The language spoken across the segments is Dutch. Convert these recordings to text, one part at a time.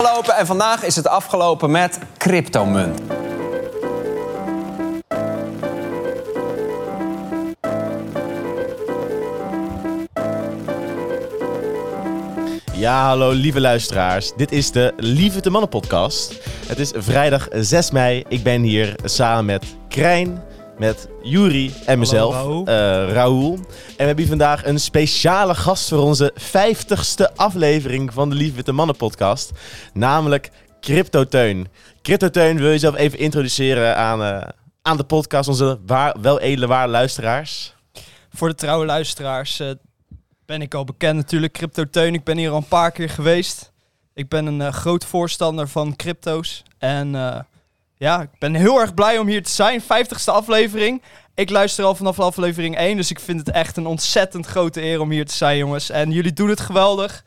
afgelopen en vandaag is het afgelopen met cryptomunt. Ja, hallo lieve luisteraars. Dit is de Lieve de Mannen podcast. Het is vrijdag 6 mei. Ik ben hier samen met Krijn, met Juri en mezelf, Raoul. eh, Raoul. En we hebben hier vandaag een speciale gast voor onze 50ste aflevering van de Lieve de Mannen podcast. Namelijk Cryptoteun. Cryptoteun, wil je jezelf even introduceren aan, eh, aan de podcast, onze waar, wel edele ware luisteraars? Voor de trouwe luisteraars eh, ben ik al bekend natuurlijk. Cryptoteun, ik ben hier al een paar keer geweest. Ik ben een eh, groot voorstander van crypto's. En eh, ja, ik ben heel erg blij om hier te zijn. 50ste aflevering. Ik luister al vanaf aflevering 1, dus ik vind het echt een ontzettend grote eer om hier te zijn, jongens. En jullie doen het geweldig.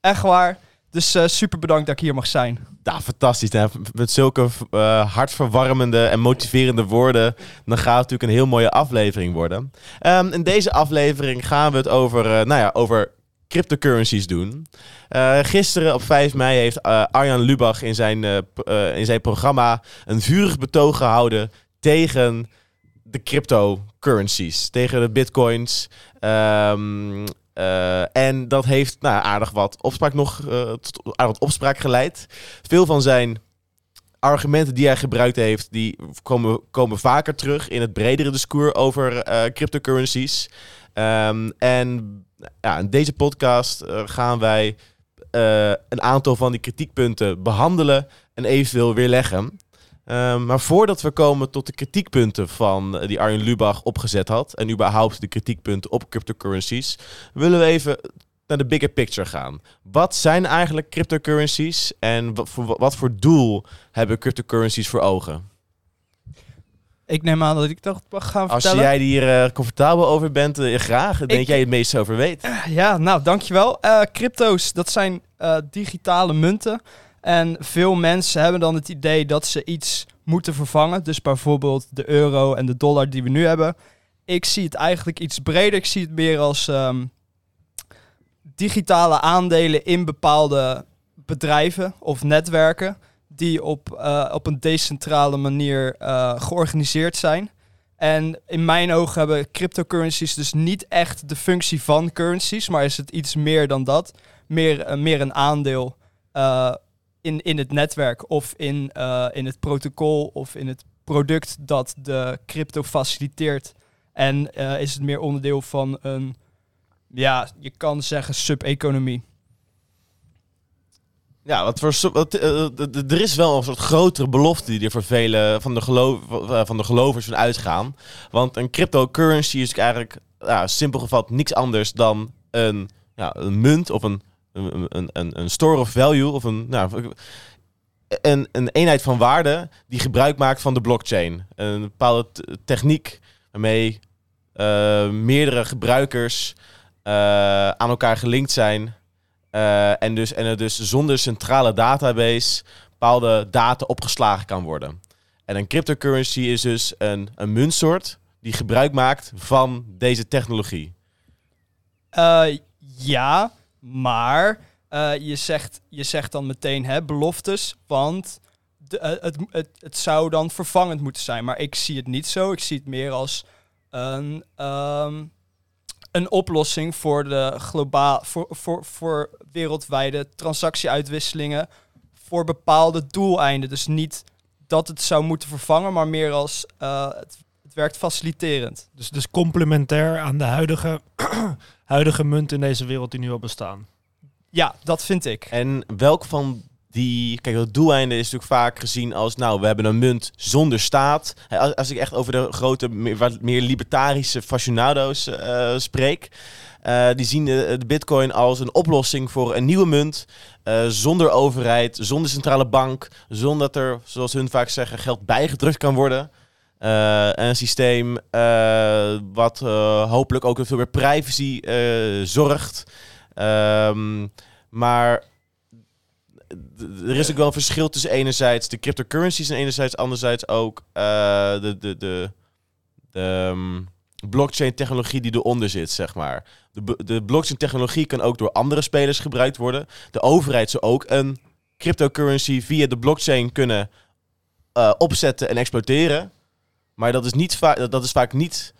Echt waar. Dus eh, super bedankt dat ik hier mag zijn. Ja, fantastisch. hè. Met zulke eh, hartverwarmende en motiverende woorden, dan gaat het natuurlijk een heel mooie aflevering worden. Ehm, in deze aflevering gaan we het over, eh, nou ja, over cryptocurrencies doen. Eh, gisteren op 5 mei heeft eh, Arjan Lubach in zijn, eh, in zijn programma een vurig betoog gehouden tegen de cryptocurrencies, tegen de bitcoins. Ehm, eh, en dat heeft nou, aardig wat opspraak nog aardig wat opspraak geleid. Veel van zijn argumenten die hij gebruikt heeft, die komen, komen vaker terug in het bredere discours over cryptocurrencies. Ehm, en ja, in deze podcast eh, gaan wij eh, een aantal van die kritiekpunten behandelen en eventueel weerleggen. Ehm, maar voordat we komen tot de kritiekpunten van eh, die Arjen Lubach opgezet had, en überhaupt de kritiekpunten op cryptocurrencies, willen we even naar de bigger picture gaan. Wat zijn eigenlijk cryptocurrencies en wat voor, wat voor doel hebben cryptocurrencies voor ogen? Ik neem aan dat ik dat mag gaan Als vertellen. jij hier eh, comfortabel over bent, eh, graag. Ik denk jij het meest over weet. Ja, nou, dankjewel. Eh crypto's, dat zijn eh, digitale munten. En veel mensen hebben dan het idee dat ze iets moeten vervangen. Dus bijvoorbeeld de euro en de dollar die we nu hebben. Ik zie het eigenlijk iets breder. Ik zie het meer als ehm, digitale aandelen in bepaalde bedrijven of netwerken. Die op, eh, op een decentrale manier eh, georganiseerd zijn. En in mijn ogen hebben cryptocurrencies dus niet echt de functie van currencies, maar is het iets meer dan dat. Meer, eh, meer een aandeel in, in het netwerk of in, in het protocol of in het product dat de crypto faciliteert. En is het meer onderdeel van een, ja, je kan zeggen sub-economie. Ja, wat voor, wat, eh, d- er is wel een soort grotere belofte die er voor vele van de, eh, van de gelovers van uitgaan. Want een cryptocurrency is eigenlijk, ja, simpel gevat, niks anders dan een, ja, een munt of een, een, een, een, store of value of een, nou, een, een eenheid van waarde die gebruik maakt van de blockchain. Een bepaalde techniek waarmee eh, meerdere gebruikers eh, aan elkaar gelinkt zijn. Eh, en, dus, en er dus zonder centrale database bepaalde data opgeslagen kan worden. En een cryptocurrency is dus een, een muntsoort die gebruik maakt van deze technologie. Eh, ja, maar eh, je, zegt, je zegt dan meteen hè, beloftes, want het, het, het zou dan vervangend moeten zijn. Maar ik zie het niet zo. Ik zie het meer als een, ehm, een oplossing voor, de globaal, voor, voor, voor wereldwijde transactieuitwisselingen voor bepaalde doeleinden. Dus niet dat het zou moeten vervangen, maar meer als eh, het, het werkt faciliterend. Dus, dus complementair aan de huidige, huidige munt in deze wereld die nu al bestaan. Ja, dat vind ik. En welk van die... Kijk, het doeleinde is natuurlijk vaak gezien als... Nou, we hebben een munt zonder staat. Als, als ik echt over de grote, meer, meer libertarische fascinado's eh, spreek... eh, die zien de, bitcoin als een oplossing voor een nieuwe munt... eh, zonder overheid, zonder centrale bank... zonder dat er, zoals hun vaak zeggen, geld bijgedrukt kan worden... Een systeem wat hopelijk ook veel meer privacy zorgt. Ehm, maar er is ook wel een verschil tussen enerzijds de cryptocurrencies en enerzijds anderzijds ook eh, de, de, de, de ehm, blockchain technologie die eronder zit, zeg maar. De, de blockchain technologie kan ook door andere spelers gebruikt worden. De overheid zou ook een cryptocurrency via de blockchain kunnen eh, opzetten en exploiteren. Maar dat is, niet dat is vaak niet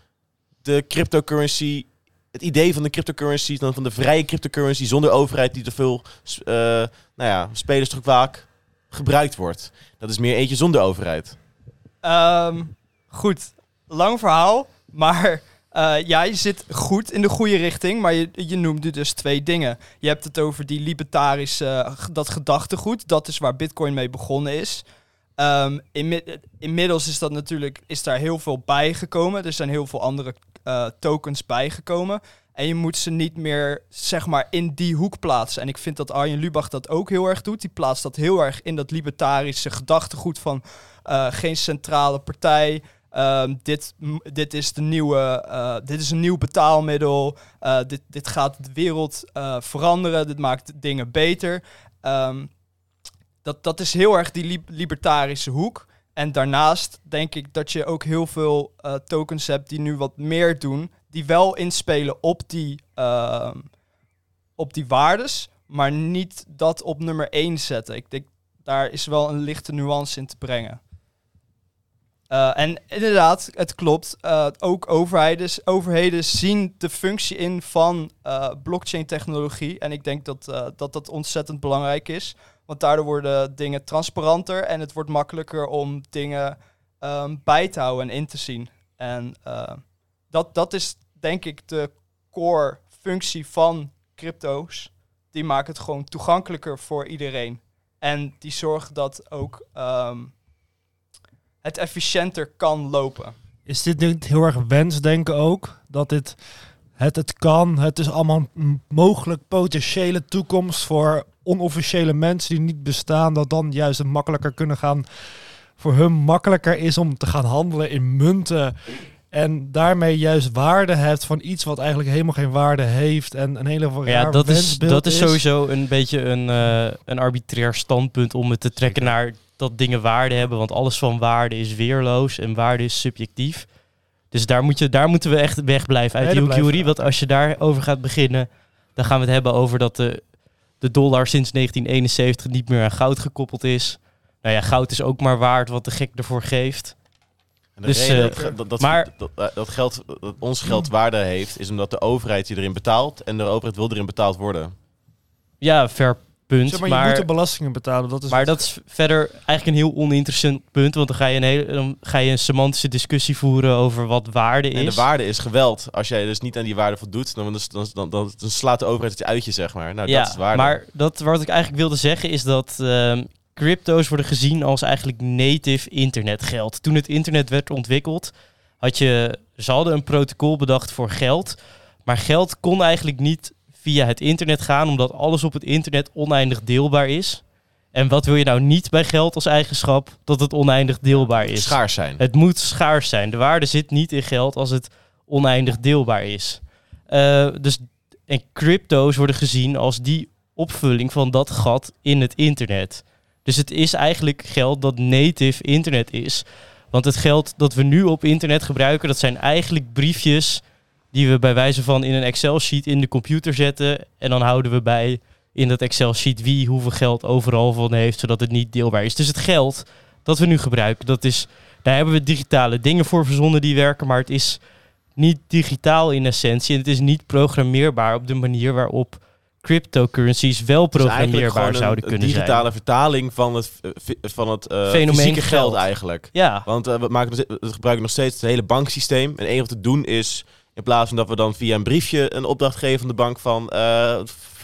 de cryptocurrency. Het idee van de cryptocurrency, dan van de vrije cryptocurrency zonder overheid die te veel eh, nou ja, spelers toch vaak gebruikt wordt. Dat is meer eentje zonder overheid. Ehm, goed, lang verhaal, maar eh, ja, je zit goed in de goede richting, maar je, je noemde dus twee dingen. Je hebt het over die libertarische, dat gedachtegoed, dat is waar Bitcoin mee begonnen is. Ehm, inmi- inmiddels is dat natuurlijk, is daar heel veel bijgekomen. Er zijn heel veel andere eh, tokens bijgekomen. En je moet ze niet meer, zeg maar, in die hoek plaatsen. En ik vind dat Arjen Lubach dat ook heel erg doet. Die plaatst dat heel erg in dat libertarische gedachtegoed van eh, geen centrale partij. Ehm, dit, dit, is de nieuwe, eh, dit is een nieuw betaalmiddel. Dit, dit gaat de wereld veranderen. Dit maakt dingen beter. Ehm, dat, dat is heel erg die li- libertarische hoek. En daarnaast denk ik dat je ook heel veel eh, tokens hebt die nu wat meer doen. Die wel inspelen op die, ehm, op die waardes. Maar niet dat op nummer 1 zetten. Ik denk daar is wel een lichte nuance in te brengen. Eh, en inderdaad, het klopt. eh, ook overheden, overheden zien de functie in van eh, blockchain-technologie. En ik denk dat, dat dat ontzettend belangrijk is. Want daardoor worden dingen transparanter en het wordt makkelijker om dingen ehm, bij te houden en in te zien. En eh, dat, dat is denk ik de core functie van crypto's. Die maken het gewoon toegankelijker voor iedereen. En die zorgen dat ook ehm, het efficiënter kan lopen. Is dit niet heel erg wensdenken ook? Dat dit het, het kan, het is allemaal een mogelijk potentiële toekomst voor onofficiële mensen die niet bestaan, dat dan juist het makkelijker kunnen gaan, voor hun makkelijker is om te gaan handelen in munten en daarmee juist waarde hebt van iets wat eigenlijk helemaal geen waarde heeft en een hele raar ja, dat is, dat is sowieso een beetje een, eh, een arbitrair standpunt om het te trekken naar dat dingen waarde hebben. Want alles van waarde is weerloos en waarde is subjectief. Dus daar, moet je, daar moeten we echt wegblijven uit Nee, die theorie. Want als je daarover gaat beginnen, dan gaan we het hebben over dat de, de dollar sinds 1971 niet meer aan goud gekoppeld is. Nou ja, goud is ook maar waard wat de gek ervoor geeft. En de Dus, reden eh, dat, dat, dat, maar- dat, dat, dat geld, dat ons geld waarde heeft, is omdat de overheid je erin betaalt en de overheid wil erin betaald worden. Ja, fair punt. Zeg maar, je maar moet de belastingen betalen. Dat is Maar dat is verder eigenlijk een heel oninteressant punt. Want dan ga je een, hele, dan ga je een semantische discussie voeren over wat waarde is. En de waarde is geweld. Als jij dus niet aan die waarde voldoet, dan, dan, dan, dan, dan, dan slaat de overheid het uit je, zeg maar. Nou, ja, dat is waarde. maar dat, wat ik eigenlijk wilde zeggen is dat ehm, crypto's worden gezien als eigenlijk native internetgeld. Toen het internet werd ontwikkeld, had je, ze hadden een protocol bedacht voor geld. Maar geld kon eigenlijk niet via het internet gaan, omdat alles op het internet oneindig deelbaar is. En wat wil je nou niet bij geld als eigenschap? Dat het oneindig deelbaar is. Schaars zijn. Het moet schaars zijn. De waarde zit niet in geld als het oneindig deelbaar is. Eh, dus, en crypto's worden gezien als die opvulling van dat gat in het internet. Dus het is eigenlijk geld dat native internet is. Want het geld dat we nu op internet gebruiken, dat zijn eigenlijk briefjes die we bij wijze van in een Excel-sheet in de computer zetten. En dan houden we bij in dat Excel-sheet wie hoeveel geld overal van heeft, zodat het niet deelbaar is. Dus het geld dat we nu gebruiken, dat is, daar hebben we digitale dingen voor verzonnen die werken, maar het is niet digitaal in essentie. En het is niet programmeerbaar op de manier waarop cryptocurrencies wel programmeerbaar zouden een, kunnen een digitale zijn. vertaling van het, eh, van het Fenomeen fysieke geld. geld. eigenlijk. Ja, Want eh, we, maken, we gebruiken nog steeds het hele banksysteem. En enige wat te doen is, in plaats van dat we dan via een briefje een opdracht geven van de bank van... eh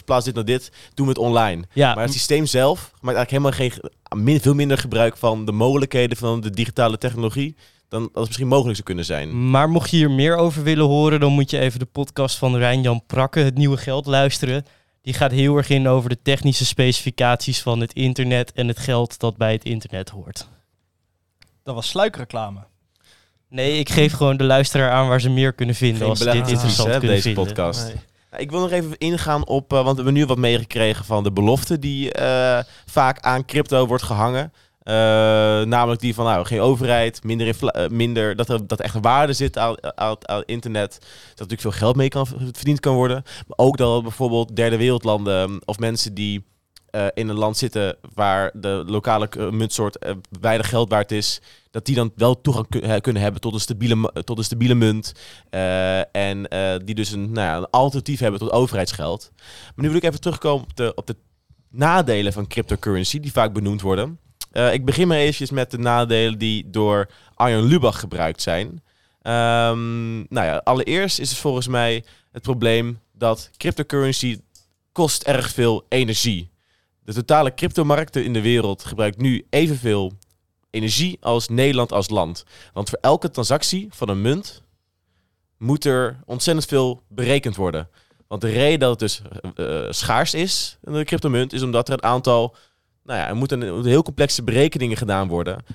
verplaats dit naar dit, doen we het online. ja Maar het systeem zelf maakt eigenlijk helemaal geen, veel minder gebruik van de mogelijkheden van de digitale technologie dan dat het misschien mogelijk zou kunnen zijn. Maar mocht je hier meer over willen horen, dan moet je even de podcast van Rijn-Jan Prakke, Het Nieuwe Geld, luisteren. Die gaat heel erg in over de technische specificaties van het internet en het geld dat bij het internet hoort. Dat was sluikreclame. Nee, ik geef gewoon de luisteraar aan waar ze meer kunnen vinden Geen als ze dit interessant hè, kunnen deze vinden. podcast. Nee. Nou, Ik wil nog even ingaan op, eh, want we hebben nu wat meegekregen van de belofte die eh, vaak aan crypto wordt gehangen. Eh, namelijk die van nou, geen overheid, minder, infla- minder dat er dat echt waarde zit aan, aan, aan het internet. Dat natuurlijk veel geld mee kan, verdiend kan worden. Maar ook dat bijvoorbeeld derde wereldlanden of mensen die eh, in een land zitten waar de lokale eh, muntsoort eh, weinig geld waard is, dat die dan wel toegang ku- kunnen hebben tot een stabiele, tot een stabiele munt. en die dus een, nou ja, een alternatief hebben tot overheidsgeld. Maar nu wil ik even terugkomen op de, op de nadelen van cryptocurrency, die vaak benoemd worden. Ik begin maar eventjes met de nadelen die door Arjen Lubach gebruikt zijn. Ehm, nou ja, allereerst is het volgens mij het probleem dat cryptocurrency kost erg veel energie. De totale cryptomarkten in de wereld gebruikt nu evenveel energie als Nederland als land. Want voor elke transactie van een munt moet er ontzettend veel berekend worden. Want de reden dat het dus eh, eh, schaars is, de cryptomunt, is omdat er een aantal... Nou ja, er moeten er moeten heel complexe berekeningen gedaan worden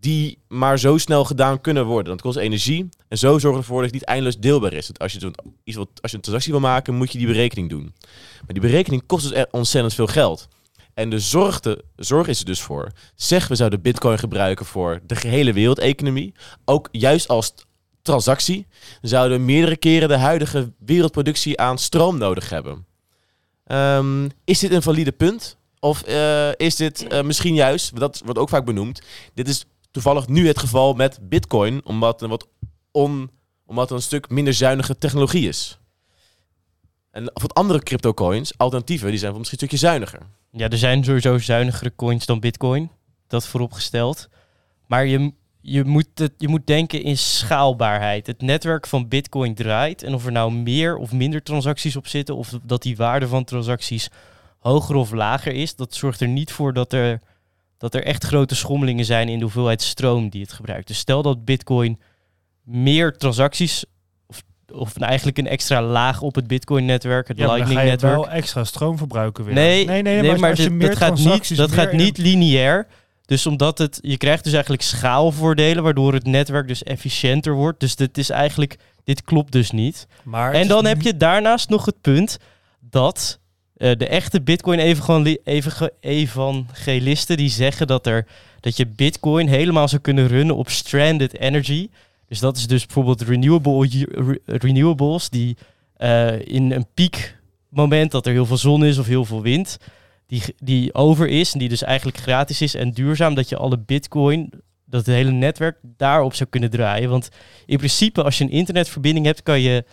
die maar zo snel gedaan kunnen worden. Dat kost energie en zo zorgt ervoor dat het niet eindeloos deelbaar is. Als je, iets wilt, als je een transactie wil maken, moet je die berekening doen. Maar die berekening kost dus ontzettend veel geld. En de zorg, de zorg is er dus voor. Zeg, we zouden bitcoin gebruiken voor de gehele wereldeconomie. Ook juist als transactie zouden meerdere keren de huidige wereldproductie aan stroom nodig hebben. Ehm, is dit een valide punt? Of eh, is dit eh, misschien juist, dat wordt ook vaak benoemd, dit is toevallig nu het geval met Bitcoin, omdat het, wat on, omdat een stuk minder zuinige technologie is. En of wat andere cryptocoins, alternatieven, die zijn misschien een stukje zuiniger. Ja, er zijn sowieso zuinigere coins dan Bitcoin. Dat vooropgesteld. Maar je, je, moet het, je moet denken in schaalbaarheid. Het netwerk van Bitcoin draait. En of er nou meer of minder transacties op zitten. Of dat die waarde van transacties hoger of lager is. Dat zorgt er niet voor dat er, dat er echt grote schommelingen zijn in de hoeveelheid stroom die het gebruikt. Dus stel dat Bitcoin meer transacties. Of, of eigenlijk een extra laag op het Bitcoin-netwerk, het Ja, Lightning-netwerk. wel extra stroom verbruiken weer. Nee, nee, nee, maar, maar, als je meer dat gaat niet, dat gaat niet lineair. Dus omdat het, je krijgt dus eigenlijk schaalvoordelen, waardoor het netwerk dus efficiënter wordt. Dus dit is eigenlijk, dit klopt dus niet. Maar En dan heb je daarnaast nog het punt dat eh, de echte Bitcoin evangeli- evang- evangelisten die zeggen dat, er, dat je Bitcoin helemaal zou kunnen runnen op stranded energy. Dus dat is dus bijvoorbeeld renewable, re- renewables die eh, in een piekmoment dat er heel veel zon is of heel veel wind, die, die over is en die dus eigenlijk gratis is en duurzaam, dat je alle Bitcoin, dat het hele netwerk daarop zou kunnen draaien. Want in principe, als je een internetverbinding hebt, kan je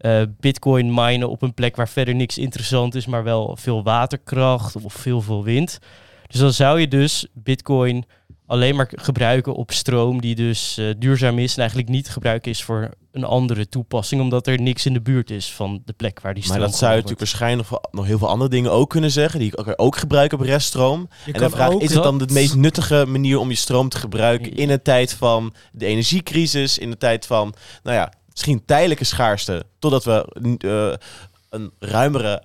eh, bitcoin minen op een plek waar verder niks interessant is, maar wel veel waterkracht of veel, veel wind. Dus dan zou je dus bitcoin alleen maar gebruiken op stroom die dus eh, duurzaam is en eigenlijk niet te gebruiken is voor een andere toepassing, omdat er niks in de buurt is van de plek waar die Maar stroom dat zou je natuurlijk waarschijnlijk nog, nog heel veel andere dingen ook kunnen zeggen, die ik ook, ook gebruik op reststroom. Je en de kan vraag, is het dan de meest nuttige manier om je stroom te gebruiken in een tijd van de energiecrisis, in de tijd van, nou ja, misschien tijdelijke schaarste, totdat we eh, een ruimere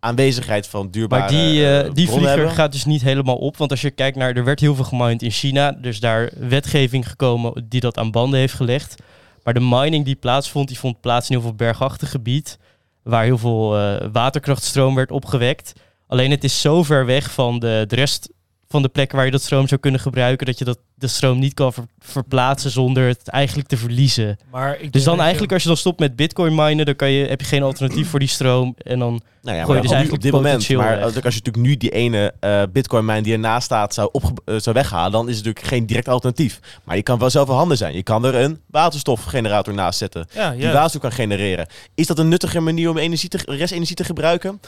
aanwezigheid van duurbare Maar die, eh, die vlieger hebben? gaat dus niet helemaal op. Want als je kijkt naar, er werd heel veel gemined in China. Dus daar wetgeving gekomen die dat aan banden heeft gelegd. Maar de mining die plaatsvond, die vond plaats in heel veel bergachtig gebied. Waar heel veel waterkrachtstroom werd opgewekt. Alleen het is zo ver weg van de, de rest van de plekken waar je dat stroom zou kunnen gebruiken. Dat je dat, de stroom niet kan ver- verplaatsen zonder het eigenlijk te verliezen. Maar ik Dus dan eigenlijk als je dan stopt met bitcoin minen, dan kan je, heb je geen alternatief voor die stroom. En dan Nou ja, Gooi je dus op- op eigenlijk dit moment. Maar weg. als je natuurlijk nu die ene eh bitcoin mine die ernaast staat zou, opge- eh, zou weghalen, dan is het natuurlijk geen direct alternatief. Maar je kan wel zelf handen zijn. Je kan er een waterstofgenerator naast zetten. Ja, Die waterstof kan genereren. Is dat een nuttige manier om energie te, restenergie te gebruiken?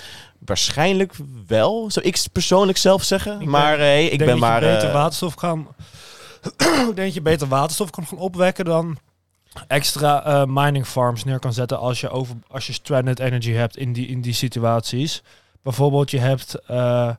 Waarschijnlijk wel, zou ik persoonlijk zelf zeggen. Ik maar denk- hey, ik, denk ben dat maar... je beter eh, waterstof kan. Ik denk dat je beter waterstof kan gaan opwekken dan extra eh, mining farms neer kan zetten als je over als je stranded energy hebt in die in die situaties. Bijvoorbeeld je hebt eh,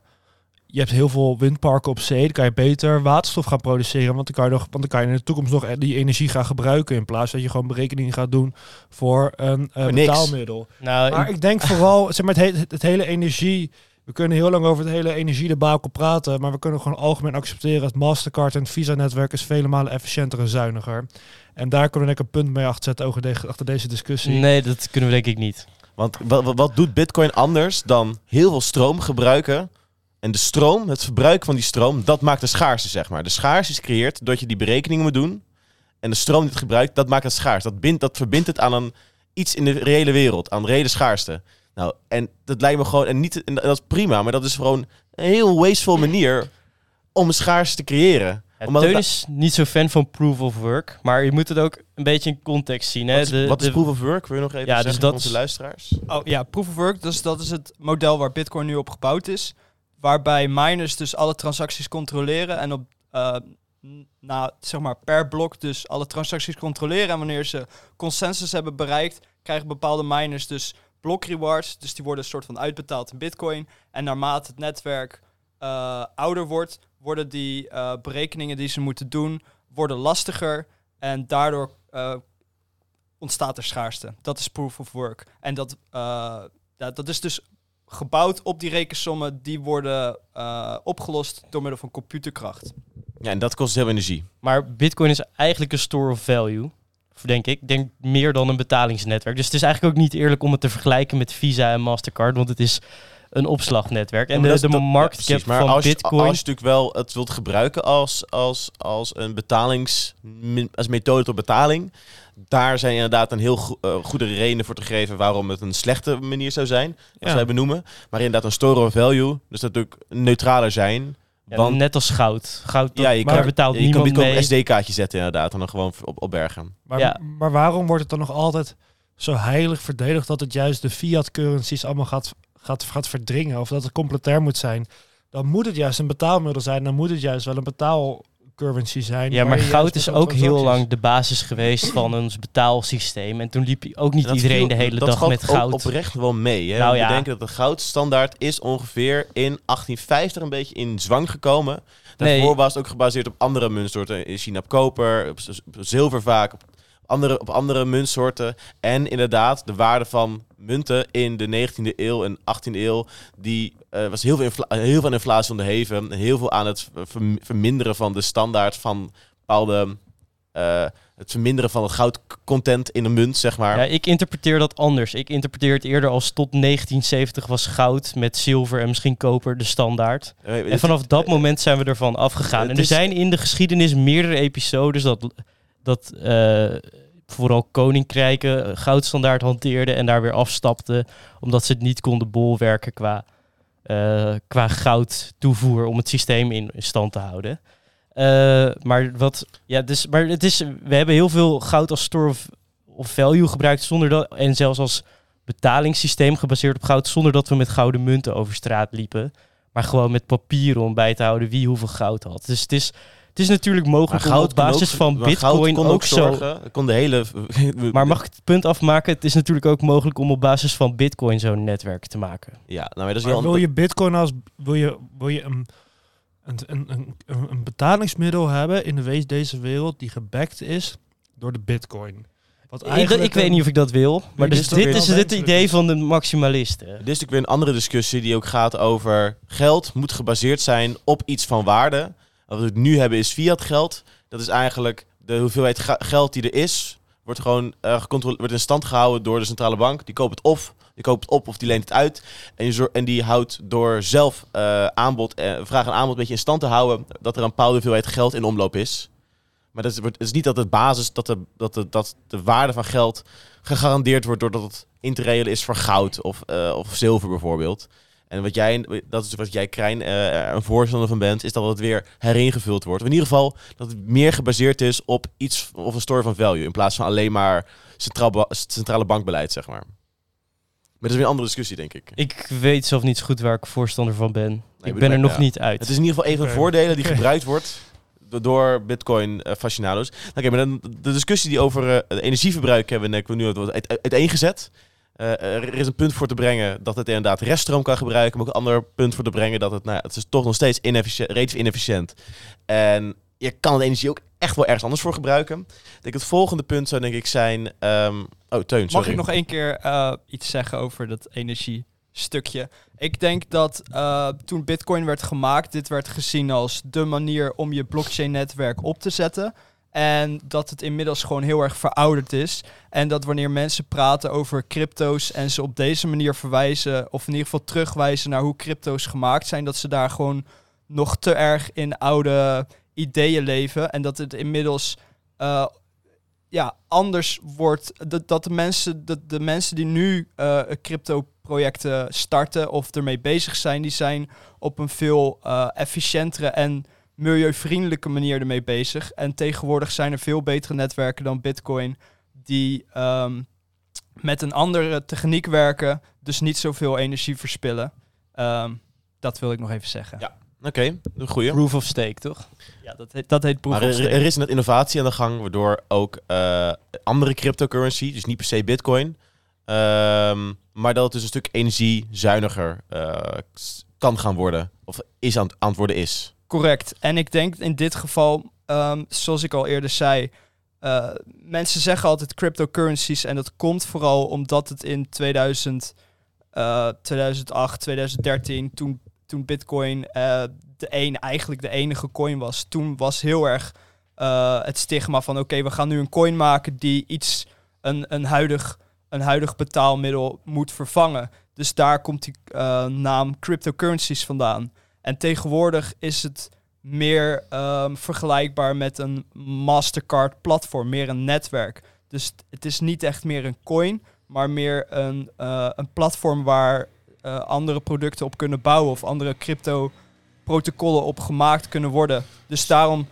je hebt heel veel windparken op zee, dan kan je beter waterstof gaan produceren, want dan kan je nog, want dan kan je in de toekomst nog die energie gaan gebruiken in plaats dat je gewoon berekeningen gaat doen voor een eh, betaalmiddel. nou, Maar ik denk vooral, zeg maar, het, he- het hele energie. We kunnen heel lang over het hele energiedebakel praten, maar we kunnen gewoon algemeen accepteren het Mastercard en het Visa-netwerk is vele malen efficiënter en zuiniger. En daar kunnen we denk ik een punt mee achter zetten achter deze discussie. nee, dat kunnen we denk ik niet. Want wat, doet Bitcoin anders dan heel veel stroom gebruiken? En de stroom, het verbruik van die stroom, dat maakt de schaarste, zeg maar. De schaarste is gecreëerd doordat je die berekeningen moet doen. En de stroom die het gebruikt, dat maakt het schaars. Dat, bindt, dat verbindt het aan een, iets in de reële wereld, aan reële schaarste. Nou, en dat lijkt me gewoon, en, niet, en dat is prima, maar dat is gewoon een heel wasteful manier om schaarste te creëren. Ja, Omdat Teun het- is niet zo fan van proof of work, maar je moet het ook een beetje in context zien. Hè? Wat is, De- wat is de- proof of work? Wil je nog even Ja, dus zeggen dat voor onze is- luisteraars? Oh ja, proof of work, dus dat is het model waar Bitcoin nu op gebouwd is. Waarbij miners dus alle transacties controleren en op, eh, n- na, zeg maar, per blok dus alle transacties controleren. En wanneer ze consensus hebben bereikt, krijgen bepaalde miners dus block rewards. Dus die worden een soort van uitbetaald in Bitcoin. En naarmate het netwerk eh, ouder wordt, worden die eh, berekeningen die ze moeten doen, worden lastiger. En daardoor eh, ontstaat er schaarste. Dat is proof of work. En dat, eh, ja, dat is dus gebouwd op die rekensommen die worden eh, opgelost door middel van computerkracht. Ja, en dat kost heel veel energie. Maar Bitcoin is eigenlijk een store of value, denk ik. Denk meer dan een betalingsnetwerk. Dus het is eigenlijk ook niet eerlijk om het te vergelijken met Visa en Mastercard, want het is een opslagnetwerk. En Ja, de, de dat- ja, market precies. cap maar van als, Bitcoin... Als je natuurlijk wel het wilt gebruiken als, als, als een betalings, als methode tot betaling, daar zijn inderdaad een heel go- eh, goede redenen voor te geven waarom het een slechte manier zou zijn, als Ja. wij benoemen. Maar inderdaad een store of value, dus dat natuurlijk neutraler zijn. Ja, want net als goud. Goud, ja, je kan, betaalt je kan Bitcoin een SD-kaartje zetten inderdaad en dan gewoon op, opbergen. Maar, Ja. maar waarom wordt het dan nog altijd zo heilig verdedigd dat het juist de fiat currencies allemaal gaat, gaat, gaat verdringen? Of dat het complementair moet zijn? Dan moet het juist een betaalmiddel zijn. Dan moet het juist wel een betaalcurrency zijn. Ja, maar goud is ook heel lang de basis geweest van ons betaalsysteem. En toen liep ook niet Dat iedereen viel- de hele dat dag met goud. oprecht wel mee. Hè? Nou We ja. denken dat de goudstandaard is ongeveer in 1850 een beetje in zwang gekomen. Daarvoor Nee. was het ook gebaseerd op andere muntsoorten. In China op koper, op zilver vaak, op andere, op andere muntsoorten. En inderdaad, de waarde van munten in de 19e eeuw en 18e eeuw, die eh, was heel veel, heel veel aan inflatie onderheven. En heel veel aan het verm- verminderen van de standaard van bepaalde... eh, het verminderen van het goudcontent in een munt, zeg maar. Ja, ik interpreteer dat anders. Ik interpreteer het eerder als tot 1970 was goud met zilver en misschien koper de standaard. En vanaf dat moment zijn we ervan afgegaan. En er zijn in de geschiedenis meerdere episodes dat, dat eh, vooral koninkrijken goudstandaard hanteerden en daar weer afstapten. Omdat ze het niet konden bolwerken qua, eh, qua goud toevoer om het systeem in stand te houden. Eh, maar wat, ja, dus, maar het is, we hebben heel veel goud als store of, of value gebruikt zonder dat, en zelfs als betalingssysteem gebaseerd op goud, zonder dat we met gouden munten over straat liepen. Maar gewoon met papieren om bij te houden wie hoeveel goud had. Dus het is, het is natuurlijk mogelijk om op basis ook- van goud bitcoin kon ook, zo... kon de hele... Maar mag ik het punt afmaken? Het is natuurlijk ook mogelijk om op basis van bitcoin zo'n netwerk te maken. Ja, nou, maar dat is Maar heel... wil je bitcoin als wil je, wil je een, een, een, een, betalingsmiddel hebben in de wees deze wereld die gebackt is door de bitcoin? Wat Ik, eigenlijk ik weet niet of ik dat wil. Maar dit dus dit is het idee van de maximalisten. Dit is natuurlijk weer een andere discussie die ook gaat over geld moet gebaseerd zijn op iets van waarde. Wat we nu hebben is fiat geld. Dat is eigenlijk de hoeveelheid geld die er is, wordt gewoon eh, gecontrole- wordt in stand gehouden door de centrale bank. Die koopt het of, die koopt het op of die leent het uit. En, zor- en die houdt door zelf eh, aanbod, eh, vraag en aanbod een beetje in stand te houden dat er een bepaalde hoeveelheid geld in omloop is. Maar dat is, het is niet dat het basis, dat de, dat, de, dat de waarde van geld gegarandeerd wordt doordat het in is voor goud of, of zilver bijvoorbeeld. En wat jij, dat is wat jij, Krijn, eh, een voorstander van bent, is dat het weer heringevuld wordt. Of in ieder geval dat het meer gebaseerd is op iets of een store van value. In plaats van alleen maar centraal ba- centrale bankbeleid, zeg maar. Maar dat is weer een andere discussie, denk ik. Ik weet zelf niet zo goed waar ik voorstander van ben. ik bedoel, ben er nog ja. niet uit. Het is in ieder geval een van de voordelen die gebruikt wordt do- door Bitcoin eh fascinados. Oké, maar dan de discussie die over het energieverbruik hebben we nu wat uit- uiteengezet. Eh, er is een punt voor te brengen dat het inderdaad reststroom kan gebruiken. Maar ook een ander punt voor te brengen dat het, nou het is toch nog steeds inefficiënt, relatief inefficiënt. En je kan de energie ook echt wel ergens anders voor gebruiken. Ik denk het volgende punt zou denk ik zijn... ehm, oh, Teun, sorry. Mag ik nog één keer eh, iets zeggen over dat energiestukje? Ik denk dat eh, toen Bitcoin werd gemaakt, dit werd gezien als de manier om je blockchain-netwerk op te zetten. En dat het inmiddels gewoon heel erg verouderd is. En dat wanneer mensen praten over crypto's en ze op deze manier verwijzen, of in ieder geval terugwijzen naar hoe crypto's gemaakt zijn, dat ze daar gewoon nog te erg in oude ideeën leven. En dat het inmiddels eh, ja, anders wordt. Dat, dat de, mensen, de, de mensen die nu eh, crypto-projecten starten of ermee bezig zijn, die zijn op een veel eh, efficiëntere en milieuvriendelijke manier ermee bezig. En tegenwoordig zijn er veel betere netwerken dan Bitcoin die ehm, met een andere techniek werken, dus niet zoveel energie verspillen. Ehm, dat wil ik nog even zeggen. Ja. Oké, een goeie. Proof of stake, toch? Ja, dat heet, dat heet proof Maar of er, stake. er is net innovatie aan de gang, waardoor ook eh, andere cryptocurrency, dus niet per se bitcoin, ehm, maar dat het dus een stuk energiezuiniger eh, kan gaan worden. Of is aan, het- aan het worden is. Correct. En ik denk in dit geval, ehm, zoals ik al eerder zei, eh, mensen zeggen altijd cryptocurrencies en dat komt vooral omdat het in 2000, eh, 2008, 2013, toen, toen Bitcoin eh, de een, eigenlijk de enige coin was, toen was heel erg eh, het stigma van oké, we gaan nu een coin maken die iets, een, een, huidig, een huidig betaalmiddel moet vervangen. Dus daar komt die naam cryptocurrencies vandaan. En tegenwoordig is het meer ehm, vergelijkbaar met een Mastercard-platform, meer een netwerk. Dus het is niet echt meer een coin, maar meer een, eh, een platform waar eh, andere producten op kunnen bouwen of andere crypto-protocollen op gemaakt kunnen worden. Dus daarom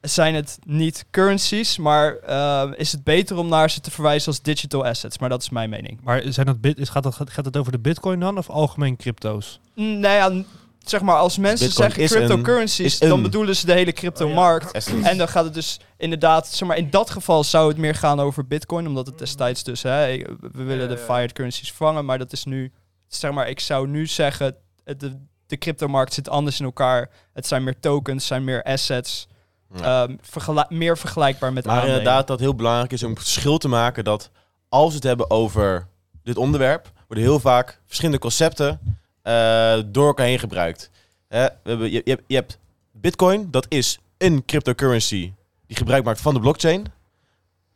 zijn het niet currencies, maar eh, is het beter om naar ze te verwijzen als digital assets. Maar dat is mijn mening. Maar zijn dat bit, is- gaat, dat, gaat het over de bitcoin dan of algemeen crypto's? Mm, Nou ja, zeg maar, als mensen Bitcoin zeggen cryptocurrencies, een- dan bedoelen ze de hele cryptomarkt. Essence. En dan gaat het dus inderdaad, zeg maar, in dat geval zou het meer gaan over Bitcoin, omdat het destijds dus, hè, we willen de fiat currencies vervangen, maar dat is nu, zeg maar, ik zou nu zeggen, de, de cryptomarkt zit anders in elkaar. Het zijn meer tokens, het zijn meer assets, Ja. ehm, meer vergelijkbaar met Maar aandelen. inderdaad, dat heel belangrijk is om het verschil te maken dat als we het hebben over dit onderwerp, worden heel vaak verschillende concepten eh, door elkaar heen gebruikt. We hebben, je, je, hebt, je hebt Bitcoin, dat is een cryptocurrency die gebruik maakt van de blockchain.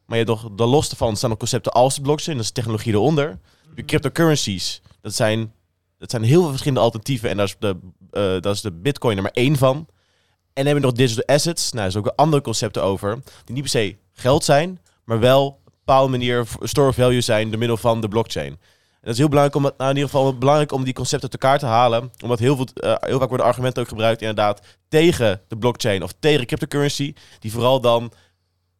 Maar je hebt nog, dan los daarvan staan nog concepten als de blockchain, dat is de technologie eronder. De cryptocurrencies, dat zijn, dat zijn heel veel verschillende alternatieven en daar is de, eh, dat is de Bitcoin er maar één van. En dan hebben we nog digital assets. Nou, er zijn ook andere concepten over. Die niet per se geld zijn, maar wel op een bepaalde manier store of value zijn door middel van de blockchain. Dat is heel belangrijk om, nou, in ieder geval belangrijk om die concepten uit elkaar te halen. Omdat heel, veel, eh, heel vaak worden argumenten ook gebruikt inderdaad tegen de blockchain of tegen cryptocurrency. Die vooral dan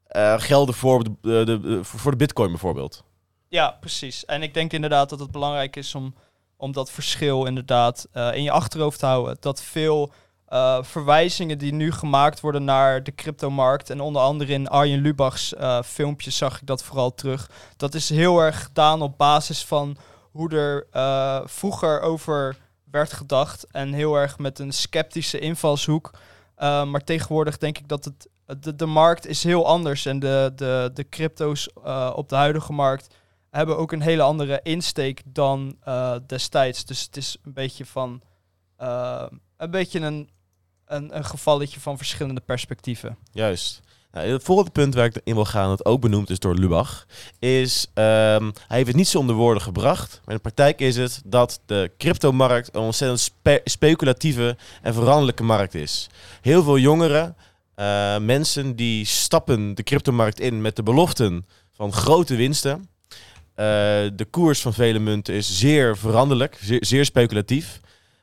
eh, gelden voor de, voor de bitcoin bijvoorbeeld. Ja, precies. En ik denk inderdaad dat het belangrijk is om, om dat verschil inderdaad eh, in je achterhoofd te houden. Dat veel verwijzingen die nu gemaakt worden naar de cryptomarkt, en onder andere in Arjen Lubach's eh, filmpjes zag ik dat vooral terug. Dat is heel erg gedaan op basis van hoe er eh, vroeger over werd gedacht. En heel erg met een sceptische invalshoek. Uh, maar tegenwoordig denk ik dat het, de, de markt is heel anders. En de, de, de crypto's uh, op de huidige markt hebben ook een hele andere insteek dan destijds. Dus het is een beetje van een beetje een, een, een gevalletje van verschillende perspectieven. Juist. Nou, het volgende punt waar ik in wil gaan, dat ook benoemd is door Lubach, is um, hij heeft het niet zo onder woorden gebracht, maar in de praktijk is het dat de cryptomarkt een ontzettend spe speculatieve en veranderlijke markt is. Heel veel jongeren, uh, mensen die stappen de cryptomarkt in met de beloften van grote winsten. Uh, de koers van vele munten is zeer veranderlijk, zeer, speculatief.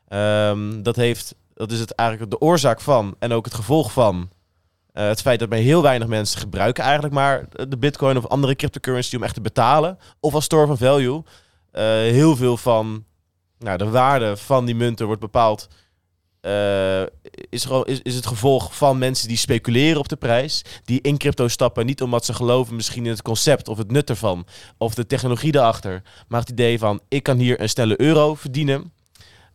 Um, dat, heeft, dat is het eigenlijk de oorzaak van en ook het gevolg van uh, het feit dat bij heel weinig mensen gebruiken eigenlijk maar de bitcoin of andere cryptocurrency om echt te betalen. Of als store van value. Uh, heel veel van nou, de waarde van die munten wordt bepaald. Uh, is, is, is het gevolg van mensen die speculeren op de prijs. Die in crypto stappen. Niet omdat ze geloven misschien in het concept of het nut ervan. Of de technologie erachter. Maar het idee van ik kan hier een snelle euro verdienen.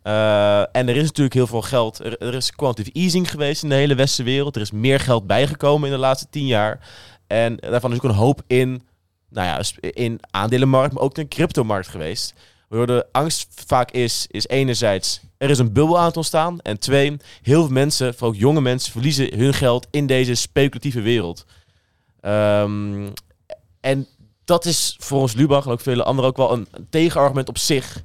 Uh, en er is natuurlijk heel veel geld. Er, is quantitative easing geweest in de hele westerse wereld. Er is meer geld bijgekomen in de laatste tien jaar. En daarvan is ook een hoop in, nou ja, in aandelenmarkt, maar ook in de cryptomarkt geweest. Waardoor de angst vaak is, is enerzijds, er is een bubbel aan het ontstaan. En twee, heel veel mensen, vooral ook jonge mensen, verliezen hun geld in deze speculatieve wereld. Um, en dat is volgens Lubach en ook vele anderen ook wel een tegenargument op zich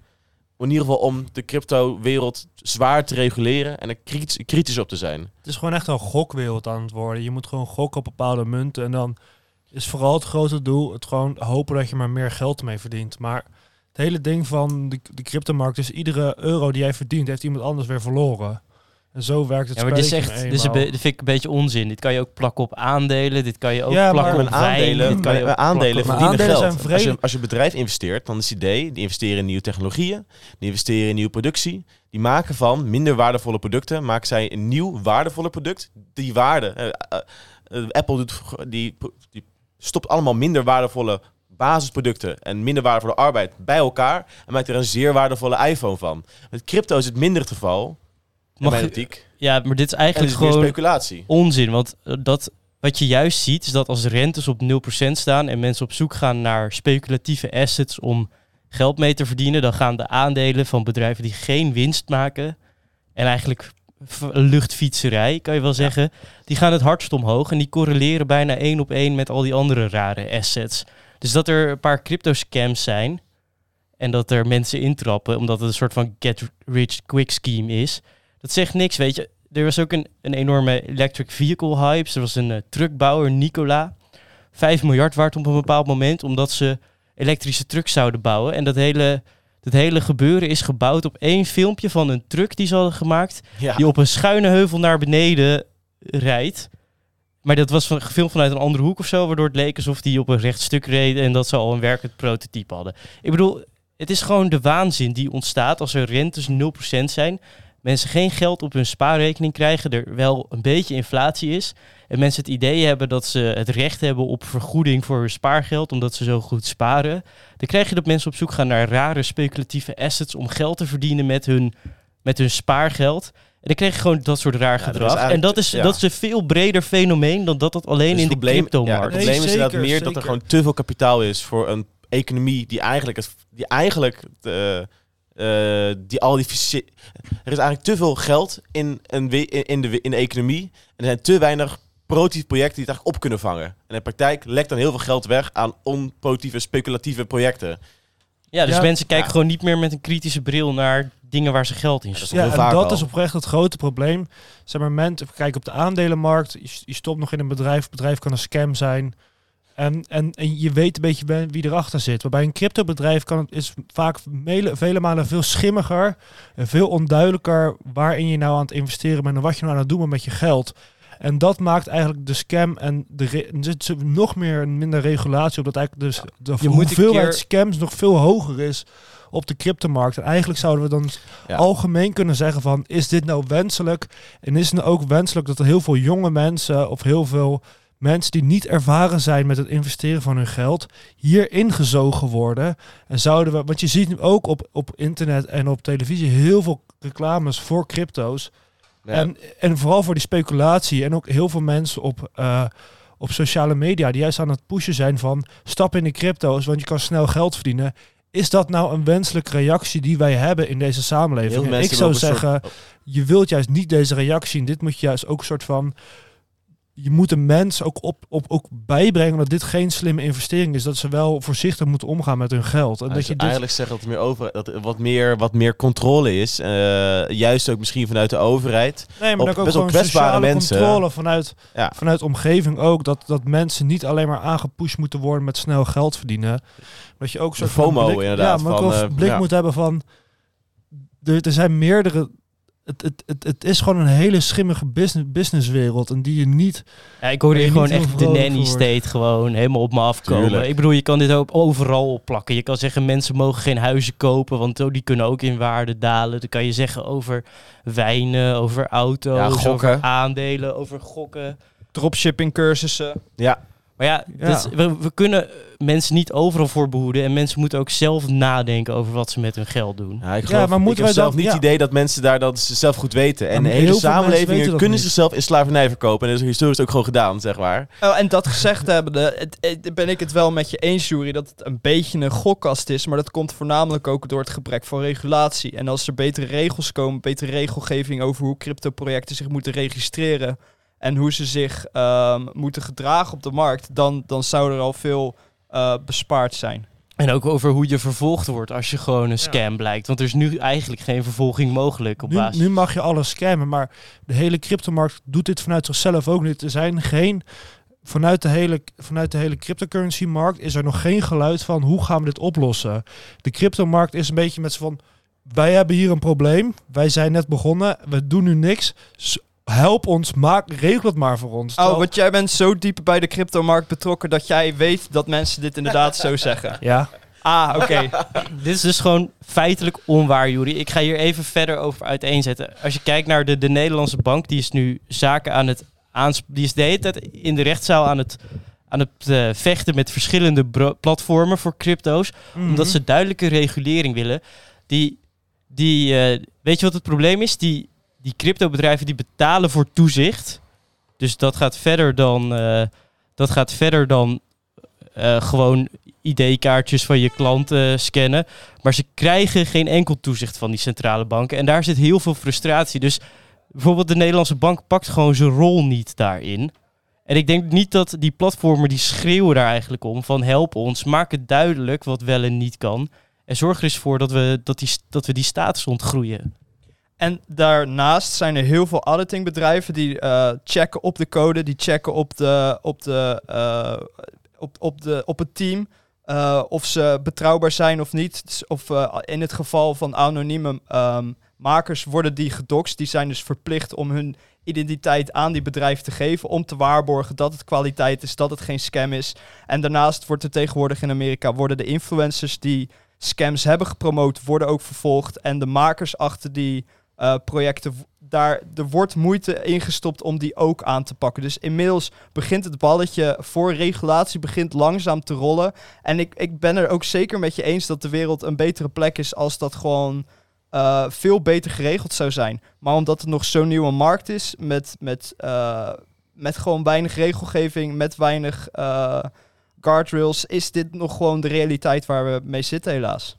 in ieder geval om de crypto-wereld zwaar te reguleren en er kritisch, op te zijn. Het is gewoon echt een gokwereld aan het worden. Je moet gewoon gokken op bepaalde munten en dan is vooral het grote doel. Het gewoon hopen dat je maar meer geld mee verdient. Maar het hele ding van de, de cryptomarkt is iedere euro die jij verdient, heeft iemand anders weer verloren. En zo werkt het Ja, maar dit is echt, nu dit, is een dit vind ik een beetje onzin. Dit kan je ook plakken op aandelen. Dit kan je ook Ja, plakken maar op aandelen, dit kan je ook aandelen plakken op- Maar verdienen aandelen geld. zijn Als je, als je bedrijf investeert, dan is het idee, die investeren in nieuwe technologieën, die investeren in nieuwe productie, die maken van minder waardevolle producten, maken zij een nieuw waardevolle product. Die waarde, eh, eh, eh, Apple doet, die, die stopt allemaal minder waardevolle basisproducten en minder waardevolle arbeid bij elkaar en maakt er een zeer waardevolle iPhone van. Met crypto is het minder het geval. Mag. Ja, maar dit is En eigenlijk is gewoon speculatie. onzin. Want eh, dat, wat je juist ziet, is dat als rentes op 0% staan en mensen op zoek gaan naar speculatieve assets om geld mee te verdienen, dan gaan de aandelen van bedrijven die geen winst maken en eigenlijk luchtfietserij, kan je wel zeggen, die gaan het hardst omhoog en die correleren bijna één op één met al die andere rare assets. Dus dat er een paar crypto scams zijn en dat er mensen intrappen omdat het een soort van get rich quick scheme is, dat zegt niks, weet je. Er was ook een, een enorme electric vehicle hype. Er was een eh, truckbouwer, Nikola. 5 miljard waard op een bepaald moment, omdat ze elektrische trucks zouden bouwen. En dat hele, dat hele gebeuren is gebouwd op één filmpje van een truck die ze hadden gemaakt, Ja. die op een schuine heuvel naar beneden rijdt. Maar dat was van, gefilmd vanuit een andere hoek of zo, waardoor het leek alsof die op een recht stuk reed en dat ze al een werkend prototype hadden. Ik bedoel, het is gewoon de waanzin die ontstaat als er rentes 0% zijn. Mensen geen geld op hun spaarrekening krijgen, er wel een beetje inflatie is. En mensen het idee hebben dat ze het recht hebben op vergoeding voor hun spaargeld, omdat ze zo goed sparen. Dan krijg je dat mensen op zoek gaan naar rare speculatieve assets om geld te verdienen met hun, met hun spaargeld. En dan krijg je gewoon dat soort raar dat is gedrag. en dat is, ja. dat is een veel breder fenomeen dan dat het alleen Dus in de probleem- Ja, cryptomarkt het Nee, probleem is inderdaad zeker, meer dat er gewoon te veel kapitaal is voor een economie die eigenlijk, het, die, eigenlijk eh, eh, die al die er is eigenlijk te veel geld in, een, in, de, in de economie en er zijn te weinig productieve projecten die het eigenlijk op kunnen vangen. En in de praktijk lekt dan heel veel geld weg aan onproductieve, speculatieve projecten. Ja, dus Ja. mensen kijken Ja. gewoon niet meer met een kritische bril naar dingen waar ze geld in stoppen. Ja, en vaak dat al. is oprecht het grote probleem. Zeg maar, mensen, kijk op de aandelenmarkt, je, je stopt nog in een bedrijf, het bedrijf kan een scam zijn. En, en, en je weet een beetje wie erachter zit. Maar bij een cryptobedrijf kan het, is vaak vele, vele malen veel schimmiger en veel onduidelijker waarin je nou aan het investeren bent en wat je nou aan het doen bent met je geld. En dat maakt eigenlijk de scam en de er zit nog meer minder regulatie op dat eigenlijk dus de Je hoeveelheid keer- scams nog veel hoger is op de cryptomarkt. En eigenlijk zouden we dan Ja. algemeen kunnen zeggen van is dit nou wenselijk? En is het nou ook wenselijk dat er heel veel jonge mensen of heel veel mensen die niet ervaren zijn met het investeren van hun geld hier ingezogen worden? En zouden we, want je ziet nu ook op, op internet en op televisie heel veel reclames voor crypto's. Ja. En, en vooral voor die speculatie. En ook heel veel mensen op, eh, op sociale media die juist aan het pushen zijn van stap in de crypto's, want je kan snel geld verdienen. Is dat nou een wenselijke reactie die wij hebben in deze samenleving? En ik zou zeggen, soort- je wilt juist niet deze reactie. En dit moet je juist ook een soort van. Je moet de mens ook, op, op, ook bijbrengen dat dit geen slimme investering is. Dat ze wel voorzichtig moeten omgaan met hun geld. En Ja, dat dus je dit, eigenlijk zeggen dat er meer over, dat er wat meer, wat meer controle is. eh, juist ook misschien vanuit de overheid. nee, maar op ook best wel kwetsbare mensen. controle vanuit, Ja. vanuit omgeving ook. Dat, dat mensen niet alleen maar aangepusht moeten worden met snel geld verdienen. Dat je ook van FOMO blik, inderdaad, Ja, maar ook van, eh, blik moet hebben van. Er, er zijn meerdere. Het, het, het, het is gewoon een hele schimmige business, businesswereld. En die je niet. Ja, ik hoorde hier je gewoon echt de nanny voor state gewoon helemaal op me afkomen. Tuurlijk. Ik bedoel, je kan dit ook overal opplakken. Je kan zeggen mensen mogen geen huizen kopen, want oh, die kunnen ook in waarde dalen. Dan kan je zeggen over wijnen, over auto's, Ja, over aandelen, over gokken. Dropshipping cursussen. Ja, Maar ja, Ja. dat is- we, we kunnen mensen niet overal voor behoeden. En mensen moeten ook zelf nadenken over wat ze met hun geld doen. ja, ik geloof, maar moeten ik heb wij zelf dan- niet ja. het idee dat mensen daar dat ze zelf goed weten. En de hele samenlevingen kunnen zichzelf in slavernij verkopen. En dat is historisch ook gewoon gedaan, zeg maar. Oh, en dat gezegd hebbende, het, het- ben ik het wel met je eens, Jury, dat het een beetje een gokkast is. Maar dat komt voornamelijk ook door het gebrek van regulatie. En als er betere regels komen, betere regelgeving over hoe cryptoprojecten zich moeten registreren. En hoe ze zich ehm, moeten gedragen op de markt, dan, dan zou er al veel eh, bespaard zijn. En ook over hoe je vervolgd wordt als je gewoon een scam blijkt. Want er is nu eigenlijk geen vervolging mogelijk op Nu, basis. nu mag je alles scammen. Maar de hele cryptomarkt doet dit vanuit zichzelf ook niet. Er zijn geen vanuit de hele, vanuit de hele cryptocurrency-markt is er nog geen geluid van hoe gaan we dit oplossen. De cryptomarkt is een beetje met z'n van, wij hebben hier een probleem, wij zijn net begonnen, we doen nu niks. Help ons, maak, regel het maar voor ons. Oh, Terwijl- want jij bent zo diep bij de cryptomarkt betrokken dat jij weet dat mensen dit inderdaad zo zeggen. Ja, Ah, oké. Dit is dus gewoon feitelijk onwaar, Juri. Ik ga hier even verder over uiteenzetten. Als je kijkt naar de, de Nederlandse bank, die is nu zaken aan het aansp... Die is de hele tijd in de rechtszaal aan het, aan het eh, vechten met verschillende platformen voor crypto's. Mhm. Omdat ze duidelijke regulering willen. Die, die, eh, weet je wat het probleem is? Die, die cryptobedrijven die betalen voor toezicht. Dus dat gaat verder dan, eh, dat gaat verder dan eh, gewoon ID-kaartjes van je klant eh, scannen. Maar ze krijgen geen enkel toezicht van die centrale banken. En daar zit heel veel frustratie. Dus bijvoorbeeld de Nederlandse bank pakt gewoon zijn rol niet daarin. En ik denk niet dat die platformen die schreeuwen daar eigenlijk om van help ons, maak het duidelijk wat wel en niet kan. En zorg er eens voor dat we, dat die, dat we die status ontgroeien. En daarnaast zijn er heel veel auditingbedrijven die eh, checken op de code, die checken op, de, op, de, eh, op, op, de, op het team. eh, of ze betrouwbaar zijn of niet. Dus Of in het geval van anonieme ehm, makers worden die gedoxt. Die zijn dus verplicht om hun identiteit aan die bedrijven te geven. Om te waarborgen dat het kwaliteit is, dat het geen scam is. En daarnaast wordt er tegenwoordig in Amerika worden de influencers die scams hebben gepromoot, worden ook vervolgd. En de makers achter die eh, projecten, daar er wordt moeite ingestopt om die ook aan te pakken. Dus inmiddels begint het balletje voor regulatie begint langzaam te rollen. En ik, ik ben er ook zeker met je eens dat de wereld een betere plek is als dat gewoon eh, veel beter geregeld zou zijn. Maar omdat het nog zo'n nieuwe markt is, met, met, eh, met gewoon weinig regelgeving, met weinig guardrails, is dit nog gewoon de realiteit waar we mee zitten helaas.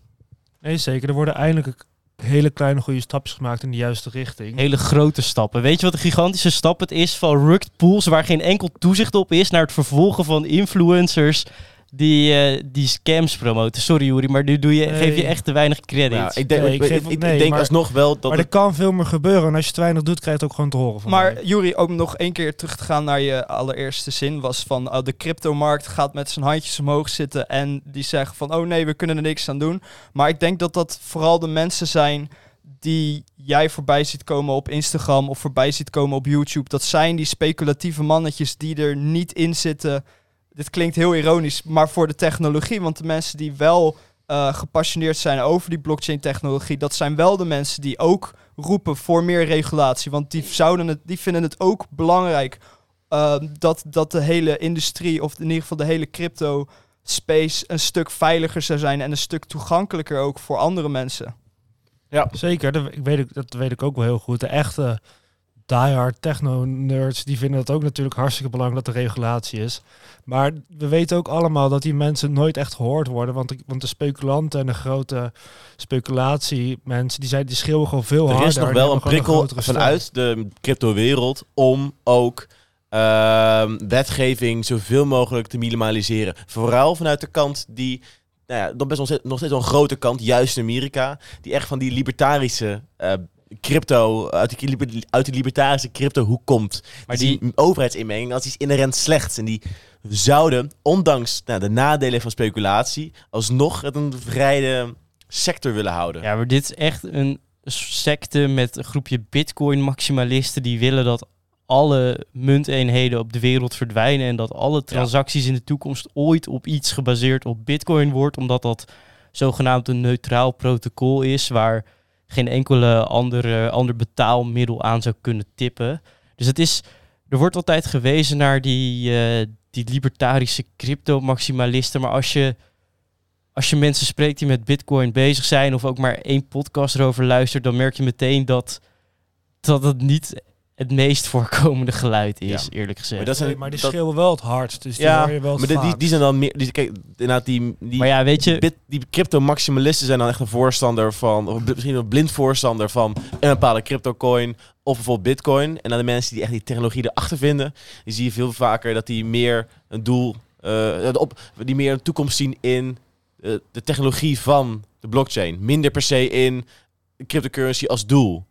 nee zeker. Er worden eindelijk hele kleine goede stapjes gemaakt in de juiste richting. Hele grote stappen. Weet je wat een gigantische stap het is van rugged pools waar geen enkel toezicht op is naar het vervolgen van influencers die, eh, die scams promoten. Sorry Juri, maar nu doe je, Nee. geef je echt te weinig credit. Nou, ik denk, Nee, ik, denk maar- alsnog wel dat maar het er kan veel meer gebeuren. En als je te weinig doet, krijg je het ook gewoon te horen van Maar. Juri, ook nog één keer terug te gaan naar je allereerste zin was van oh, de cryptomarkt gaat met zijn handjes omhoog zitten en die zeggen van oh nee, we kunnen er niks aan doen. Maar ik denk dat dat vooral de mensen zijn die jij voorbij ziet komen op Instagram of voorbij ziet komen op YouTube. Dat zijn die speculatieve mannetjes die er niet in zitten. Dit klinkt heel ironisch, maar voor de technologie. Want de mensen die wel eh, gepassioneerd zijn over die blockchain technologie, dat zijn wel de mensen die ook roepen voor meer regulatie. Want die, zouden het, die vinden het ook belangrijk eh, dat, dat de hele industrie, of in ieder geval de hele crypto space, een stuk veiliger zou zijn en een stuk toegankelijker ook voor andere mensen. Zeker, dat, ik weet, ik- dat weet ik ook wel heel goed. De echte diehard techno-nerds, die vinden het ook natuurlijk hartstikke belangrijk dat er regulatie is. Maar we weten ook allemaal dat die mensen nooit echt gehoord worden. Want de, want de speculanten en de grote speculatiemensen, die, zijn, die schreeuwen gewoon veel harder. Er is nog wel een prikkel stem. vanuit de crypto-wereld om ook ehm, wetgeving zoveel mogelijk te minimaliseren. Vooral vanuit de kant die, nou ja, dan best nog steeds, nog wel een grote kant, juist in Amerika, die echt van die libertarische eh, crypto, uit die, uit die libertarische crypto-hoek komt. Maar die, die- overheidsinmenging als iets inherent slechts. En die zouden, ondanks nou, de nadelen van speculatie, alsnog het een vrije sector willen houden. Ja, maar dit is echt een secte met een groepje bitcoin-maximalisten die willen dat alle munteenheden op de wereld verdwijnen en dat alle transacties in de toekomst ooit op iets gebaseerd op bitcoin wordt, omdat dat zogenaamd een neutraal protocol is waar geen enkele andere, ander betaalmiddel aan zou kunnen tippen. Dus het is, er wordt altijd gewezen naar die, eh, die libertarische crypto-maximalisten, maar als je als je mensen spreekt die met Bitcoin bezig zijn of ook maar één podcast erover luistert, dan merk je meteen dat, dat het niet het meest voorkomende geluid is, Ja. eerlijk gezegd. Maar dat zijn, Nee, maar die dat- schreeuwen wel het hardst. Dus die ja, hoor je wel maar die, die, zijn dan meer. Die, kijk, inderdaad, die, die, Maar ja, weet je- bit- die crypto-maximalisten zijn dan echt een voorstander van, of misschien een blind voorstander van een bepaalde crypto-coin of bijvoorbeeld Bitcoin. En dan de mensen die echt die technologie erachter vinden, die zie je veel vaker dat die meer een doel, eh, op, die meer een toekomst zien in eh, de technologie van de blockchain. Minder per se in cryptocurrency als doel.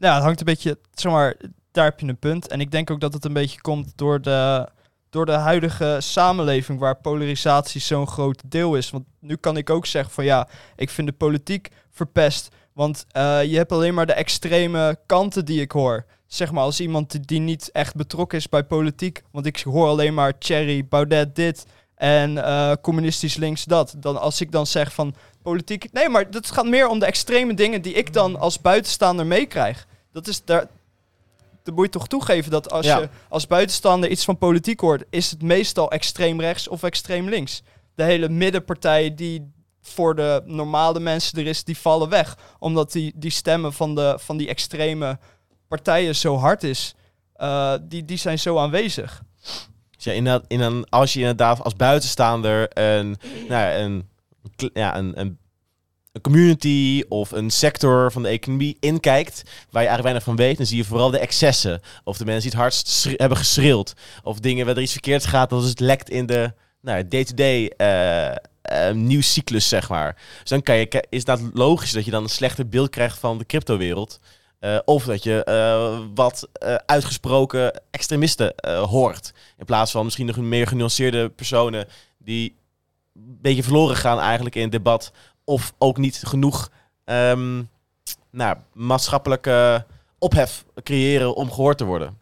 Ja, het hangt een beetje, zeg maar, daar heb je een punt. En ik denk ook dat het een beetje komt door de, door de huidige samenleving waar polarisatie zo'n groot deel is. Want nu kan ik ook zeggen van ja, ik vind de politiek verpest. Want eh, je hebt alleen maar de extreme kanten die ik hoor. Zeg maar als iemand die- niet echt betrokken is bij politiek. Want ik hoor alleen maar Thierry Baudet dit en eh, communistisch links dat. Dan als ik dan zeg van politiek... Nee, maar het gaat meer om de extreme dingen die ik dan als buitenstaander meekrijg. Dat is daar... Dan moet je toch toegeven dat als Ja. je als buitenstaander iets van politiek hoort, is het meestal extreem rechts of extreem links. De hele middenpartij die voor de normale mensen er is, die vallen weg. Omdat die, die stemmen van, de, van die extreme partijen zo hard is. Eh, die, die zijn zo aanwezig. Dus ja, inderdaad, in een, als je inderdaad als buitenstaander een, nou ja, een, ja, een, een, een community of een sector van de economie inkijkt, waar je eigenlijk weinig van weet, dan zie je vooral de excessen. Of de mensen die het hardst hebben geschreeuwd. Of dingen waar er iets verkeerd gaat, dat het lekt in de nou, day-to-day eh, nieuwscyclus, zeg maar. Dus dan kan je, is dat logisch dat je dan een slechter beeld krijgt van de cryptowereld. Eh, of dat je wat uitgesproken extremisten hoort. In plaats van misschien nog een meer genuanceerde personen die beetje verloren gaan eigenlijk in het debat. Of ook niet genoeg ehm, nou, maatschappelijke ophef creëren om gehoord te worden.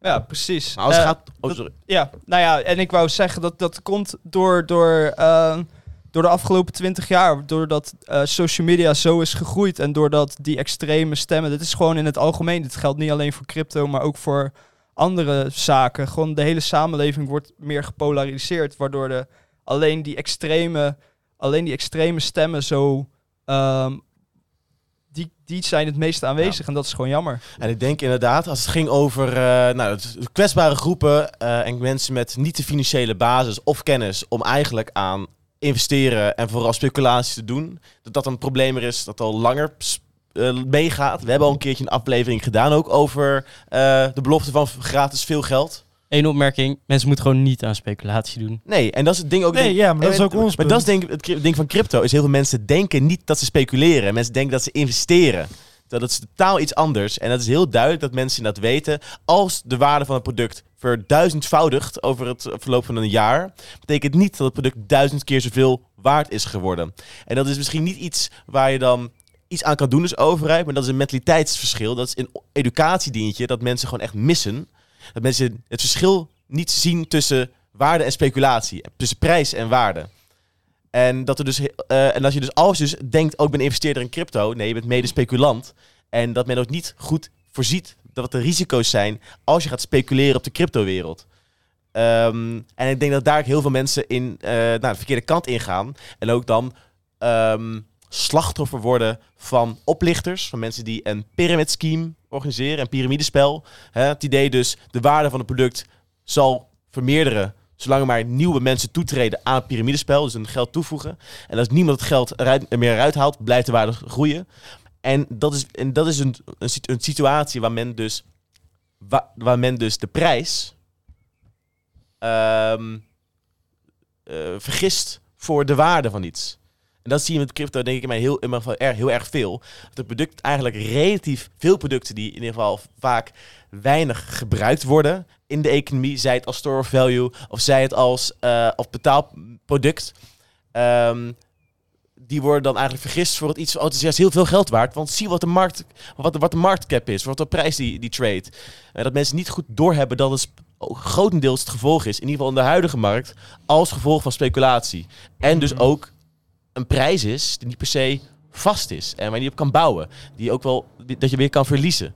Ja, precies. Maar als het Eh, gaat... Oh, dat- sorry. Ja, nou ja, en ik wou zeggen dat dat komt door, door, eh, door de afgelopen twintig jaar. Doordat eh, social media zo is gegroeid en doordat die extreme stemmen. Dit is gewoon in het algemeen. Dit geldt niet alleen voor crypto, maar ook voor andere zaken. Gewoon de hele samenleving wordt meer gepolariseerd. Waardoor de, alleen, die extreme, alleen die extreme stemmen zo. ehm, die, die zijn het meest aanwezig en dat is gewoon jammer. En ik denk inderdaad, als het ging over eh, nou, kwetsbare groepen eh, en mensen met niet de financiële basis of kennis om eigenlijk aan investeren en vooral speculaties te doen, dat dat een probleem er is dat al langer eh, meegaat. We hebben al een keertje een aflevering gedaan ook over eh, de belofte van gratis veel geld. Eén opmerking, mensen moeten gewoon niet aan speculatie doen. Nee, en dat is het ding ook. Nee, denk- ja, maar dat is ook ons Maar punt. dat is denk ik het ding van crypto. Is heel veel mensen denken niet dat ze speculeren. Mensen denken dat ze investeren. Dat is totaal iets anders. En dat is heel duidelijk dat mensen dat weten. Als de waarde van het product verduizendvoudigt over het verloop van een jaar, betekent niet dat het product duizend keer zoveel waard is geworden. En dat is misschien niet iets waar je dan iets aan kan doen als overheid, maar dat is een mentaliteitsverschil. Dat is een educatiedientje dat mensen gewoon echt missen. Dat mensen het verschil niet zien tussen waarde en speculatie. Tussen prijs en waarde. En, dat er dus, eh, en als je dus als dus denkt, ook ik ben investeerder in crypto. Nee, je bent mede speculant. En dat men ook niet goed voorziet dat wat de risico's zijn als je gaat speculeren op de cryptowereld. Ehm, en ik denk dat daar heel veel mensen in eh naar de verkeerde kant ingaan. En ook dan ehm, slachtoffer worden van oplichters. Van mensen die een pyramid scheme organiseren, een piramidespel. Het idee dus, de waarde van het product zal vermeerderen zolang maar nieuwe mensen toetreden aan het piramidespel. Dus hun geld toevoegen. En als niemand het geld er meer eruit haalt, blijft de waarde groeien. En dat is, en dat is een, een, situ- een situatie waar men dus, wa- waar men dus de prijs ehm, eh, vergist voor de waarde van iets. En dat zie je met crypto denk ik mij heel, heel erg veel. Dat het product eigenlijk relatief veel producten die in ieder geval vaak weinig gebruikt worden in de economie, zij het als store of value of zij het als eh of betaalproduct, ehm, die worden dan eigenlijk vergist voor het iets. Oh, het is juist heel veel geld waard. Want zie wat de markt, wat de, wat de marktcap is, wat de prijs die, die trade. En dat mensen niet goed doorhebben dat het grotendeels het gevolg is, in ieder geval in de huidige markt, als gevolg van speculatie. En dus ook een prijs is die niet per se vast is en waar je op kan bouwen. Die ook wel dat je weer kan verliezen.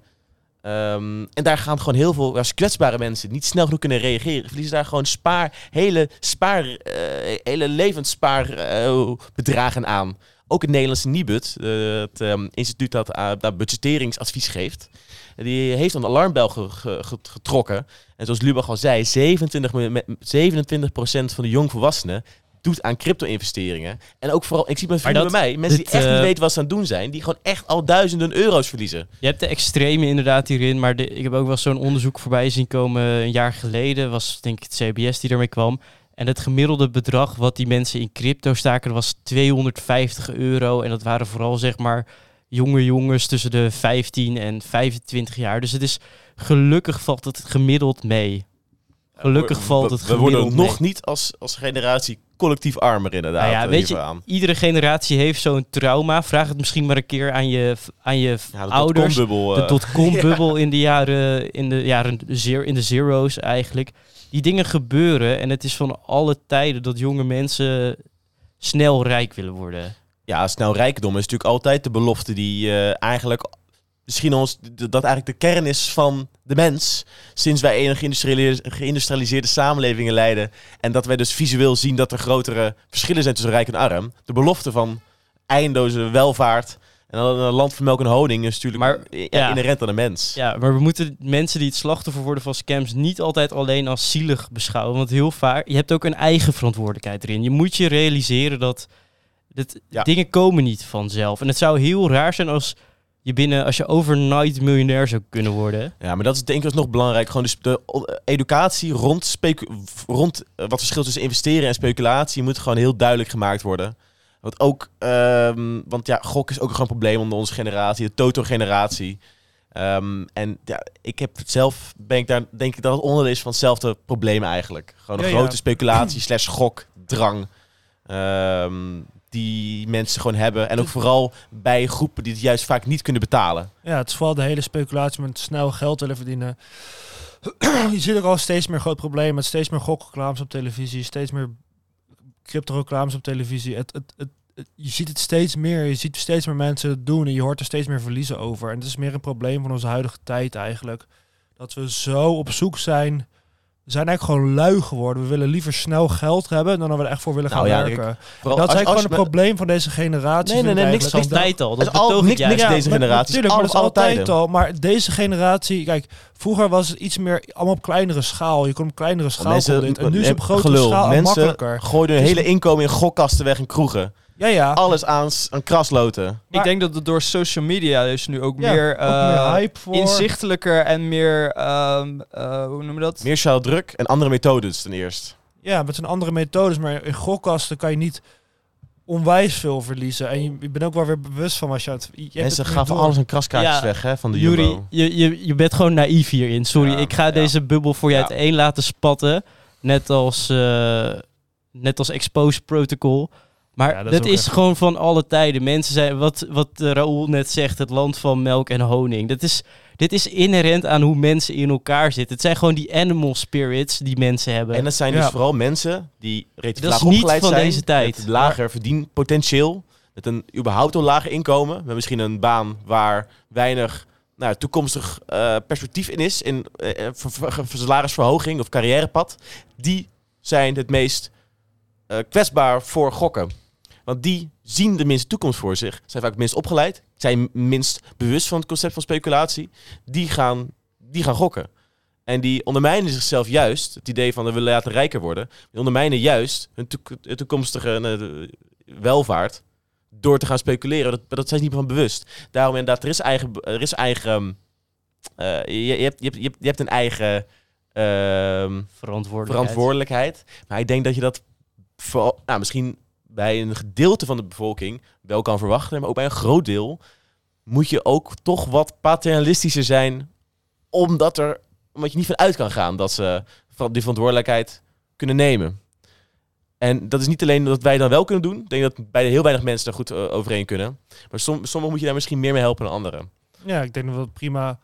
Ehm, en daar gaan gewoon heel veel kwetsbare mensen niet snel genoeg kunnen reageren. Verliezen daar gewoon spaar, hele, spaar, eh, hele levensspaarbeddragen aan. Ook het Nederlandse Nibud, eh, het ehm, instituut dat uh, dat budgetteringsadvies geeft. Die heeft een alarmbel ge- ge- ge- getrokken. En zoals Lubach al zei, 27, me- me- 27% van de jongvolwassenen doet aan crypto-investeringen. En ook vooral, ik zie mijn bij mij, mensen dit, die echt niet eh, weten wat ze aan het doen zijn, die gewoon echt al duizenden euro's verliezen. Je hebt de extreme inderdaad hierin, maar de, ik heb ook wel zo'n onderzoek voorbij zien komen een jaar geleden. Was denk ik het CBS die ermee kwam. En het gemiddelde bedrag wat die mensen in crypto staken was 250 euro. En dat waren vooral zeg maar jonge jongens tussen de 15 en 25 jaar. Dus het is gelukkig valt het gemiddeld mee. Gelukkig We- valt het We worden nog mee. niet als, als generatie collectief armer inderdaad. Nou ja, eh, weet je, aan. iedere generatie heeft zo'n trauma. Vraag het misschien maar een keer aan je, aan je Ja, de ouders. de eh, dotcom-bubbel in de jaren, in de jaren zero, in de zero's eigenlijk. Die dingen gebeuren en het is van alle tijden dat jonge mensen snel rijk willen worden. Ja, snel rijkdom is natuurlijk altijd de belofte die eh, eigenlijk misschien ons dat eigenlijk de kern is van de mens sinds wij een geïndustrialiseerde, samenlevingen leiden en dat wij dus visueel zien dat er grotere verschillen zijn tussen rijk en arm. De belofte van eindeloze welvaart en dan een land van melk en honing is natuurlijk Maar, ja, ja. inherent aan de mens. Ja, maar we moeten mensen die het slachtoffer worden van scams niet altijd alleen als zielig beschouwen. Want heel vaak, je hebt ook een eigen verantwoordelijkheid erin. Je moet je realiseren dat dat Ja. dingen komen niet vanzelf. En het zou heel raar zijn als je binnen, als je overnight miljonair zou kunnen worden. Ja, maar dat is denk ik alsnog belangrijk. Gewoon dus de educatie rond, specu- rond eh, wat het verschil tussen investeren en speculatie moet gewoon heel duidelijk gemaakt worden. Want ook, ehm, want ja, gok is ook gewoon een probleem onder onze generatie, de Toto-generatie. Ehm, en ja, ik heb het zelf, ben ik daar, denk ik dat het onderdeel is van hetzelfde probleem eigenlijk. Gewoon een Ja, ja. grote speculatie slash gokdrang. ehm, die mensen gewoon hebben. En ook vooral bij groepen die het juist vaak niet kunnen betalen. Ja, het is vooral de hele speculatie met snel geld willen verdienen. je ziet ook al steeds meer groot probleem met steeds meer gokreclames op televisie, steeds meer crypto-reclames op televisie. Het, het, het, het- je ziet het steeds meer, je ziet steeds meer mensen het doen en je hoort er steeds meer verliezen over. En het is meer een probleem van onze huidige tijd eigenlijk. Dat we zo op zoek zijn. We zijn eigenlijk gewoon lui geworden. We willen liever snel geld hebben dan dat we er echt voor willen gaan Nou ja, werken. Dat is als- eigenlijk als gewoon een probleem van deze generatie. Nee, nee, nee, niks dat- tijd al. Dat is al- niks- niks deze maar- generatie. Natuurlijk, maar Alles dat is altijd al. Maar deze generatie, kijk, vroeger was het iets meer allemaal op kleinere schaal. Je kon op kleinere schaal Mensen, dit. En nu is het op grotere gelul. schaal en Mensen makkelijker. gooien hun Dus- hele inkomen in gokkasten weg in kroegen. Ja, ja. Alles aan, aan krasloten. Ik denk dat het door social media dus nu ook Ja, meer, ook meer eh, hype voor. inzichtelijker en meer, ehm, eh, hoe noem je dat? Meer sociaal druk en andere methodes ten eerste. Ja, met zijn andere methodes. Maar in gokkasten kan je niet onwijs veel verliezen. En je, je bent ook wel weer bewust van als je het... Je hebt Mensen door. alles aan kraskaartjes Ja, weg hè, van de Jury, Jumbo. je, je, je bent gewoon naïef hierin. Sorry, Ja, ik ga ja. deze bubbel voor je Ja. uiteen laten spatten. Net als, eh, net als Expose Protocol. Maar Ja, dat dat is is, ook echt- gewoon van alle tijden. Mensen zijn, wat, wat eh, Raoul net zegt, het land van melk en honing. Dat is, dit is inherent aan hoe mensen in elkaar zitten. Het zijn gewoon die animal spirits die mensen hebben. En dat zijn Ja. dus vooral mensen die relatief Dat is laag niet opgeleid van zijn. deze tijd. Met lager verdienpotentieel. Met een überhaupt al lager inkomen. Met misschien een baan waar weinig nou, toekomstig eh, perspectief in is. In ver- salarisverhoging of carrièrepad. Die zijn het meest eh, kwetsbaar voor gokken. Want die zien de minste toekomst voor zich. Zijn vaak het minst opgeleid. Zijn minst bewust van het concept van speculatie. Die gaan, die gaan gokken. En die ondermijnen zichzelf juist. Het idee van we willen laten rijker worden. Die ondermijnen juist hun toek- toekomstige eh, welvaart. Door te gaan speculeren. Dat, dat zijn ze niet van bewust. Daarom inderdaad, er is eigen... Er is eigen eh, je, je, hebt, je, hebt, je, hebt, een eigen ehm, verantwoordelijkheid. verantwoordelijkheid. Maar ik denk dat je dat vooral, nou, misschien bij een gedeelte van de bevolking wel kan verwachten, maar ook bij een groot deel moet je ook toch wat paternalistischer zijn, omdat, er, omdat je niet van uit kan gaan dat ze die verantwoordelijkheid kunnen nemen. En dat is niet alleen dat wij dat wel kunnen doen. Ik denk dat bij heel weinig mensen daar goed eh, overheen kunnen. Maar som, sommigen moet je daar misschien meer mee helpen dan anderen. Ja, ik denk dat dat prima...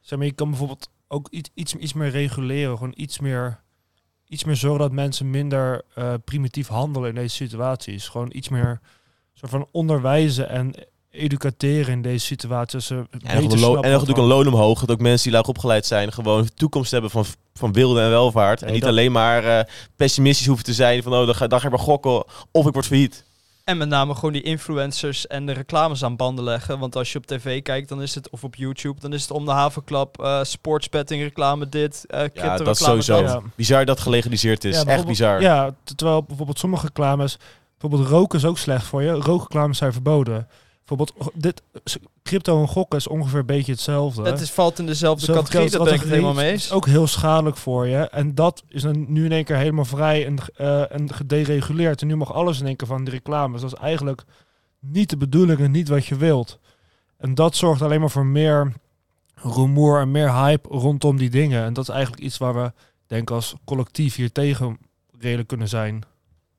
Zeg maar, je kan bijvoorbeeld ook iets, iets, iets meer reguleren. Gewoon iets meer, iets meer zorgen dat mensen minder eh, primitief handelen in deze situaties. Gewoon iets meer soort van onderwijzen en educateren in deze situaties. Ze En nog, wat natuurlijk een loon omhoog. Dat ook mensen die laag opgeleid zijn gewoon toekomst hebben van, van wilde en welvaart. en niet dat- alleen maar eh, pessimistisch hoeven te zijn van oh, dan ga, dan ga ik maar gokken of ik word failliet. En met name gewoon die influencers en de reclames aan banden leggen. Want als je op tv kijkt, dan is het, of op YouTube, dan is het om de havenklap, eh sportsbetting reclame dit, eh crypto Ja, dat is reclame sowieso dat. Ja. bizar dat gelegaliseerd is. Ja, Echt bizar. Ja, terwijl bijvoorbeeld sommige reclames... Bijvoorbeeld roken is ook slecht voor je. Rookreclames zijn verboden. Bijvoorbeeld oh, dit, crypto en gokken is ongeveer een beetje hetzelfde. Het is, valt in dezelfde Zelfde categorie, dat ben ik het helemaal mee is ook heel schadelijk voor je. En dat is dan nu in één keer helemaal vrij en, eh, en gedereguleerd. En nu mag alles in één keer van die reclames. Dat is eigenlijk niet de bedoeling en niet wat je wilt. En dat zorgt alleen maar voor meer rumoer en meer hype rondom die dingen. En dat is eigenlijk iets waar we denk als collectief hier tegen redelijk kunnen zijn.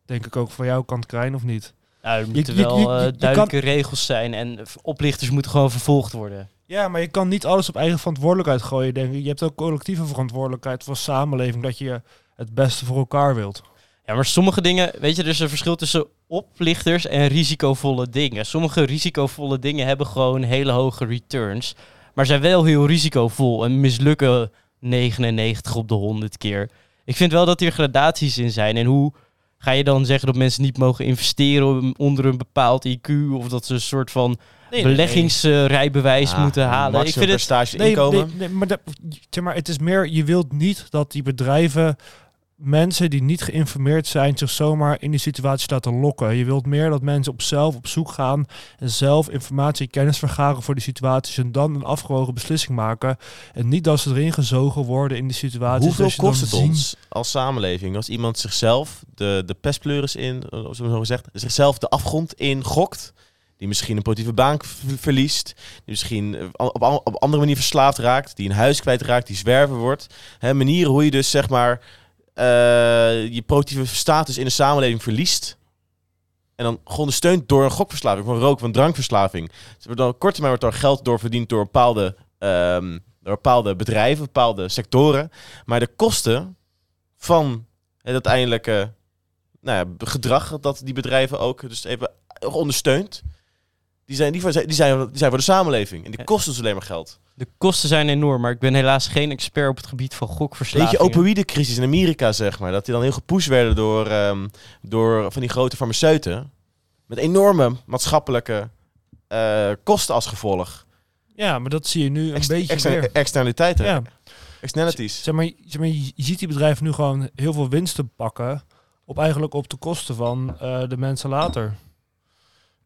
Denk ik ook van jouw kant, Krijn, of niet? Nou, er moeten je- wel je- duidelijke regels zijn en oplichters moeten gewoon vervolgd worden. Ja, maar je kan niet alles op eigen verantwoordelijkheid gooien, denk ik. Je hebt ook collectieve verantwoordelijkheid voor samenleving, dat je het beste voor elkaar wilt. Ja, maar sommige dingen, weet je, er is een verschil tussen oplichters en risicovolle dingen. Sommige risicovolle dingen hebben gewoon hele hoge returns, maar zijn wel heel risicovol en mislukken 99 op de 100 keer. Ik vind wel dat hier gradaties in zijn. En hoe ga je dan zeggen dat mensen niet mogen investeren onder een bepaald IQ of dat ze een soort van beleggingsrijbewijs Ah, moeten halen? Ik vind het stage Nee, inkomen. nee, nee, maar, dat, zeg maar het is meer, je wilt niet dat die bedrijven mensen die niet geïnformeerd zijn zich zomaar in die situatie laten lokken. Je wilt meer dat mensen op zelf op zoek gaan en zelf informatie en kennis vergaren voor die situaties en dan een afgewogen beslissing maken. En niet dat ze erin gezogen worden in die situatie. Hoeveel kost het ons als samenleving als iemand zichzelf de, de pestpleuris in, eh, zo zo gezegd, zichzelf de afgrond in gokt? Die misschien een positieve baan verliest. Die misschien eh, op, op, andere manier verslaafd raakt. Die een huis kwijtraakt. Die zwerver wordt. Hè, manieren hoe je dus zeg maar je positieve status in de samenleving verliest. En dan ondersteund door een gokverslaving, een rook- een drankverslaving. Dus dan, korte termijn wordt er geld door verdiend door bepaalde, ehm, door bepaalde bedrijven, bepaalde sectoren. Maar de kosten van het uiteindelijke nou ja, gedrag dat die bedrijven ook dus even ondersteunt, die zijn, die, zijn, die, zijn, die zijn voor de samenleving. En die kosten dus alleen maar geld. De kosten zijn enorm, maar ik ben helaas geen expert op het gebied van Weet gokverslavingen. je, opioïdecrisis in Amerika, zeg maar. Dat die dan heel gepusht werden door, ehm, door van die grote farmaceuten. Met enorme maatschappelijke eh, kosten als gevolg. Ja, maar dat zie je nu een Ex- beetje weer. externaliteiten. Ja, Externalities. zeg maar, zeg maar, je je ziet die bedrijven nu gewoon heel veel winsten pakken. Op eigenlijk op de kosten van eh, de mensen later.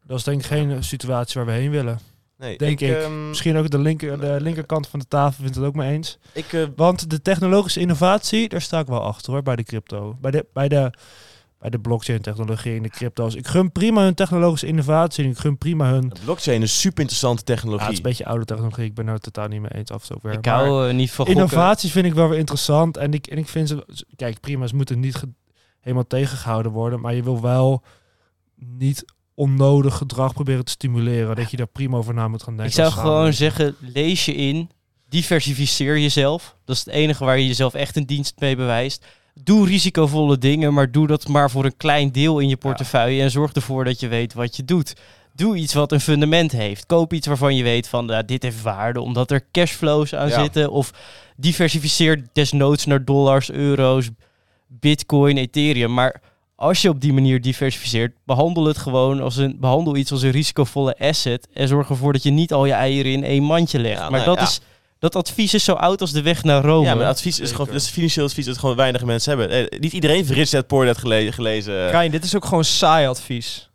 Dat is denk ik geen situatie waar we heen willen. Nee, denk ik. ehm, Misschien ook de, linker, de linkerkant van de tafel vindt het ook mee eens. ik eh, Want de technologische innovatie, daar sta ik wel achter hoor, bij de crypto. Bij de, bij de, bij de blockchain technologie en de crypto's. Ik gun prima hun technologische innovatie en ik gun prima hun... de blockchain is super interessante Ja, technologie. het is een beetje oude technologie, ik ben er totaal niet mee eens af zo ver. Ik hou eh, niet van gokken. innovaties vind ik wel weer interessant en ik, en ik vind ze... Kijk, prima, ze moeten niet helemaal tegengehouden worden, maar je wil wel niet onnodig gedrag proberen te stimuleren. Dat je daar prima over na moet gaan denken. Ik zou gewoon zeggen, lees je in, diversificeer jezelf. Dat is het enige waar je jezelf echt een dienst mee bewijst. Doe risicovolle dingen, maar doe dat maar voor een klein deel in je portefeuille en zorg ervoor dat je weet wat je doet. Doe iets wat een fundament heeft. Koop iets waarvan je weet van nou, dit heeft waarde omdat er cashflows aan Ja. zitten. Of diversificeer desnoods naar dollars, euro's, bitcoin, ethereum. Maar als je op die manier diversificeert, behandel het gewoon als een behandel iets als een risicovolle asset en zorg ervoor dat je niet al je eieren in één mandje legt. Ja, maar nou, dat ja. is dat advies is zo oud als de weg naar Rome. Ja, maar advies is gewoon, dat is financieel advies dat gewoon weinig mensen hebben. Eh, niet iedereen heeft Rich Dad Poor Dad gele- gelezen. Krijn, dit is ook gewoon saai advies.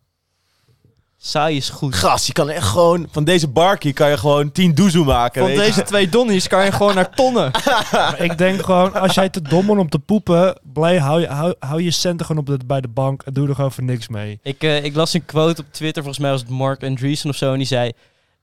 Saai is goed. Gast, je kan echt gewoon van deze barkie kan je gewoon 10 doezoe maken. Van weet je. deze twee donnies kan je gewoon naar tonnen. Maar ik denk gewoon, als jij te dom bent om te poepen, blij, hou, je, hou, hou je centen gewoon op de, bij de bank en doe er gewoon voor niks mee. Ik, eh, ik las een quote op Twitter, volgens mij was het Mark Andreessen of zo, en die zei...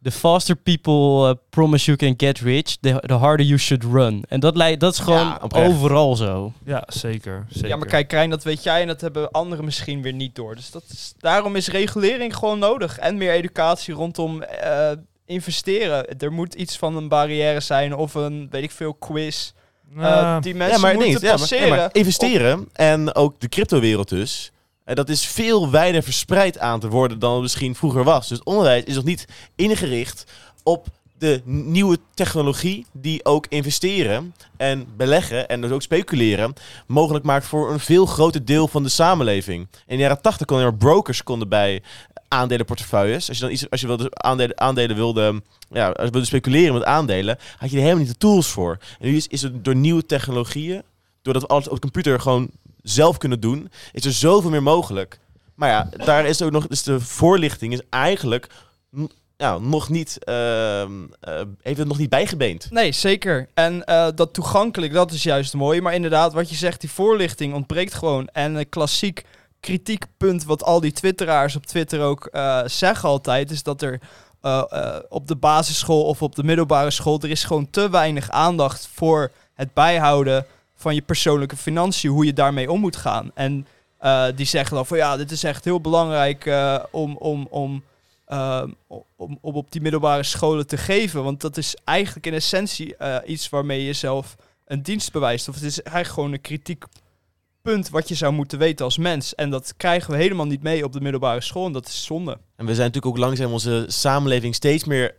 The faster people uh, promise you can get rich, the, the harder you should run. En dat, lei- dat is gewoon Ja, overal zo. Ja, zeker. zeker. Ja, maar kijk, Krijn, dat weet jij en dat hebben anderen misschien weer niet door. Dus dat is, daarom is regulering gewoon nodig. En meer educatie rondom eh, investeren. Er moet iets van een barrière zijn of een, weet ik veel, quiz. eh, die mensen ja, maar, moeten nee, ja, maar, passeren. ja, maar investeren en ook de cryptowereld dus. En dat is veel wijder verspreid aan te worden dan het misschien vroeger was. Dus onderwijs is nog niet ingericht op de nieuwe technologie die ook investeren en beleggen en dus ook speculeren mogelijk maakt voor een veel groter deel van de samenleving. In de jaren 80 konden er brokers konden bij aandelenportefeuilles. Als je dan iets, als je wilde aandelen, aandelen wilde, ja, als je wilde speculeren met aandelen, had je er helemaal niet de tools voor. En nu is, is het door nieuwe technologieën, doordat alles op de computer gewoon zelf kunnen doen, is er zoveel meer mogelijk. Maar ja, daar is ook nog, dus de voorlichting is eigenlijk ja, nog niet, ehm, eh, heeft het nog niet bijgebeend. Nee, zeker. En eh, dat toegankelijk, dat is juist mooi. Maar inderdaad, wat je zegt, die voorlichting ontbreekt gewoon. En een klassiek kritiekpunt wat al die twitteraars op Twitter ook eh, zeggen altijd... is dat er op de basisschool of op de middelbare school... er is gewoon te weinig aandacht voor het bijhouden van je persoonlijke financiën, hoe je daarmee om moet gaan. En eh, die zeggen dan van ja, dit is echt heel belangrijk eh, om, om, om, eh, om, om op die middelbare scholen te geven. Want dat is eigenlijk in essentie iets waarmee je zelf een dienst bewijst. Of het is eigenlijk gewoon een kritiek punt wat je zou moeten weten als mens. En dat krijgen we helemaal niet mee op de middelbare school. En dat is zonde. En we zijn natuurlijk ook langzaam onze samenleving steeds meer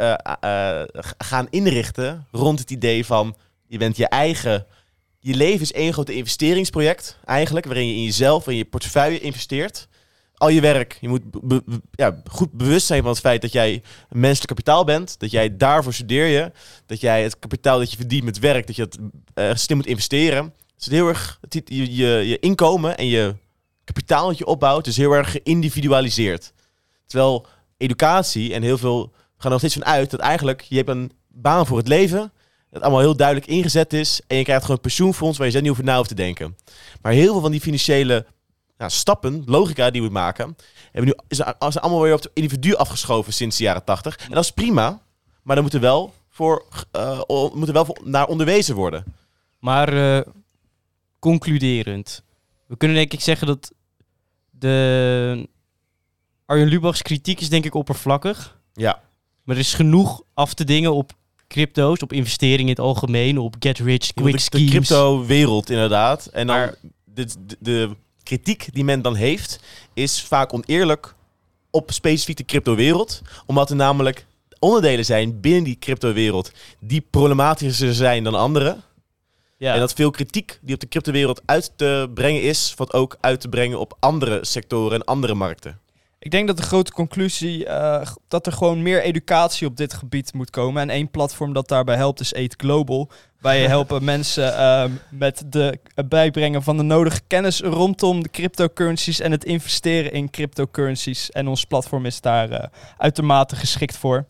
gaan inrichten rond het idee van je bent je eigen. Je leven is één groot investeringsproject eigenlijk, waarin je in jezelf en je portefeuille investeert. Al je werk, je moet ja, goed bewust zijn van het feit dat jij menselijk kapitaal bent. Dat jij daarvoor studeer je. Dat jij het kapitaal dat je verdient met werk, dat je eh, slim moet investeren. Het is heel erg, het, je, je, je inkomen en je kapitaal dat je opbouwt, is heel erg geïndividualiseerd. Terwijl educatie en heel veel gaan er nog steeds van uit dat eigenlijk je hebt een baan voor het leven. Dat allemaal heel duidelijk ingezet is. En je krijgt gewoon een pensioenfonds waar je zelf niet over na hoeft te denken. Maar heel veel van die financiële stappen, logica die we maken, hebben nu, is, zijn allemaal weer op het individu afgeschoven sinds de jaren tachtig. En dat is prima. Maar dan moet er wel, voor, eh, o- moet er wel voor, naar onderwezen worden. Maar eh, concluderend. We kunnen denk ik zeggen dat de Arjen Lubachs kritiek is denk ik oppervlakkig. Ja. Maar er is genoeg af te dingen op crypto's, op investeringen in het algemeen, op get rich quick de, de schemes. crypto-wereld inderdaad. En dan Maar- de, de, de kritiek die men dan heeft, is vaak oneerlijk op specifiek de crypto-wereld. Omdat er namelijk onderdelen zijn binnen die crypto-wereld die problematischer zijn dan andere. ja. En dat veel kritiek die op de crypto-wereld uit te brengen is, valt ook uit te brengen op andere sectoren en andere markten. Ik denk dat de grote conclusie eh, g- dat er gewoon meer educatie op dit gebied moet komen. En één platform dat daarbij helpt is Eat Global. Wij helpen mensen ehm, met de het bijbrengen van de nodige kennis rondom de cryptocurrencies en het investeren in cryptocurrencies. En ons platform is daar eh, uitermate geschikt voor.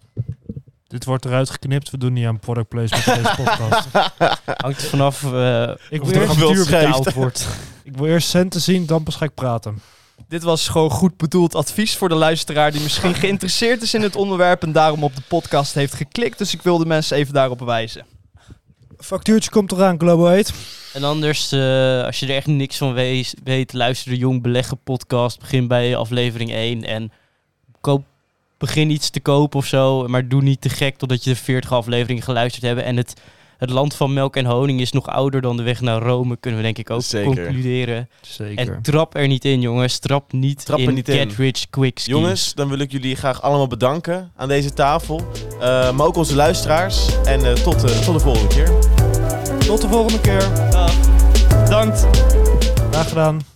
Dit wordt eruit geknipt. We doen niet aan product placement in deze podcast. Hangt er vanaf eh Ik of wil, er duur schijft. betaald wordt. ik wil eerst centen zien, dan pas ga ik praten. Dit was gewoon goed bedoeld advies voor de luisteraar die misschien geïnteresseerd is in het onderwerp en daarom op de podcast heeft geklikt. Dus ik wilde mensen even daarop wijzen. Factuurtje komt eraan, Global 8. En anders, eh, als je er echt niks van wees- weet, luister de Jong Beleggen podcast. Begin bij aflevering 1 en koop, begin iets te kopen of zo. Maar doe niet te gek totdat je de 40 afleveringen geluisterd hebt. En het, het land van melk en honing is nog ouder dan de weg naar Rome, kunnen we denk ik ook Zeker. concluderen. Zeker. En trap er niet in, jongens. Trap niet Trap in niet get in. rich quick schemes. Jongens, dan wil ik jullie graag allemaal bedanken aan deze tafel. Eh, maar ook onze luisteraars. En eh, tot, eh, tot de volgende keer. Tot de volgende keer. Bedankt. Graag gedaan.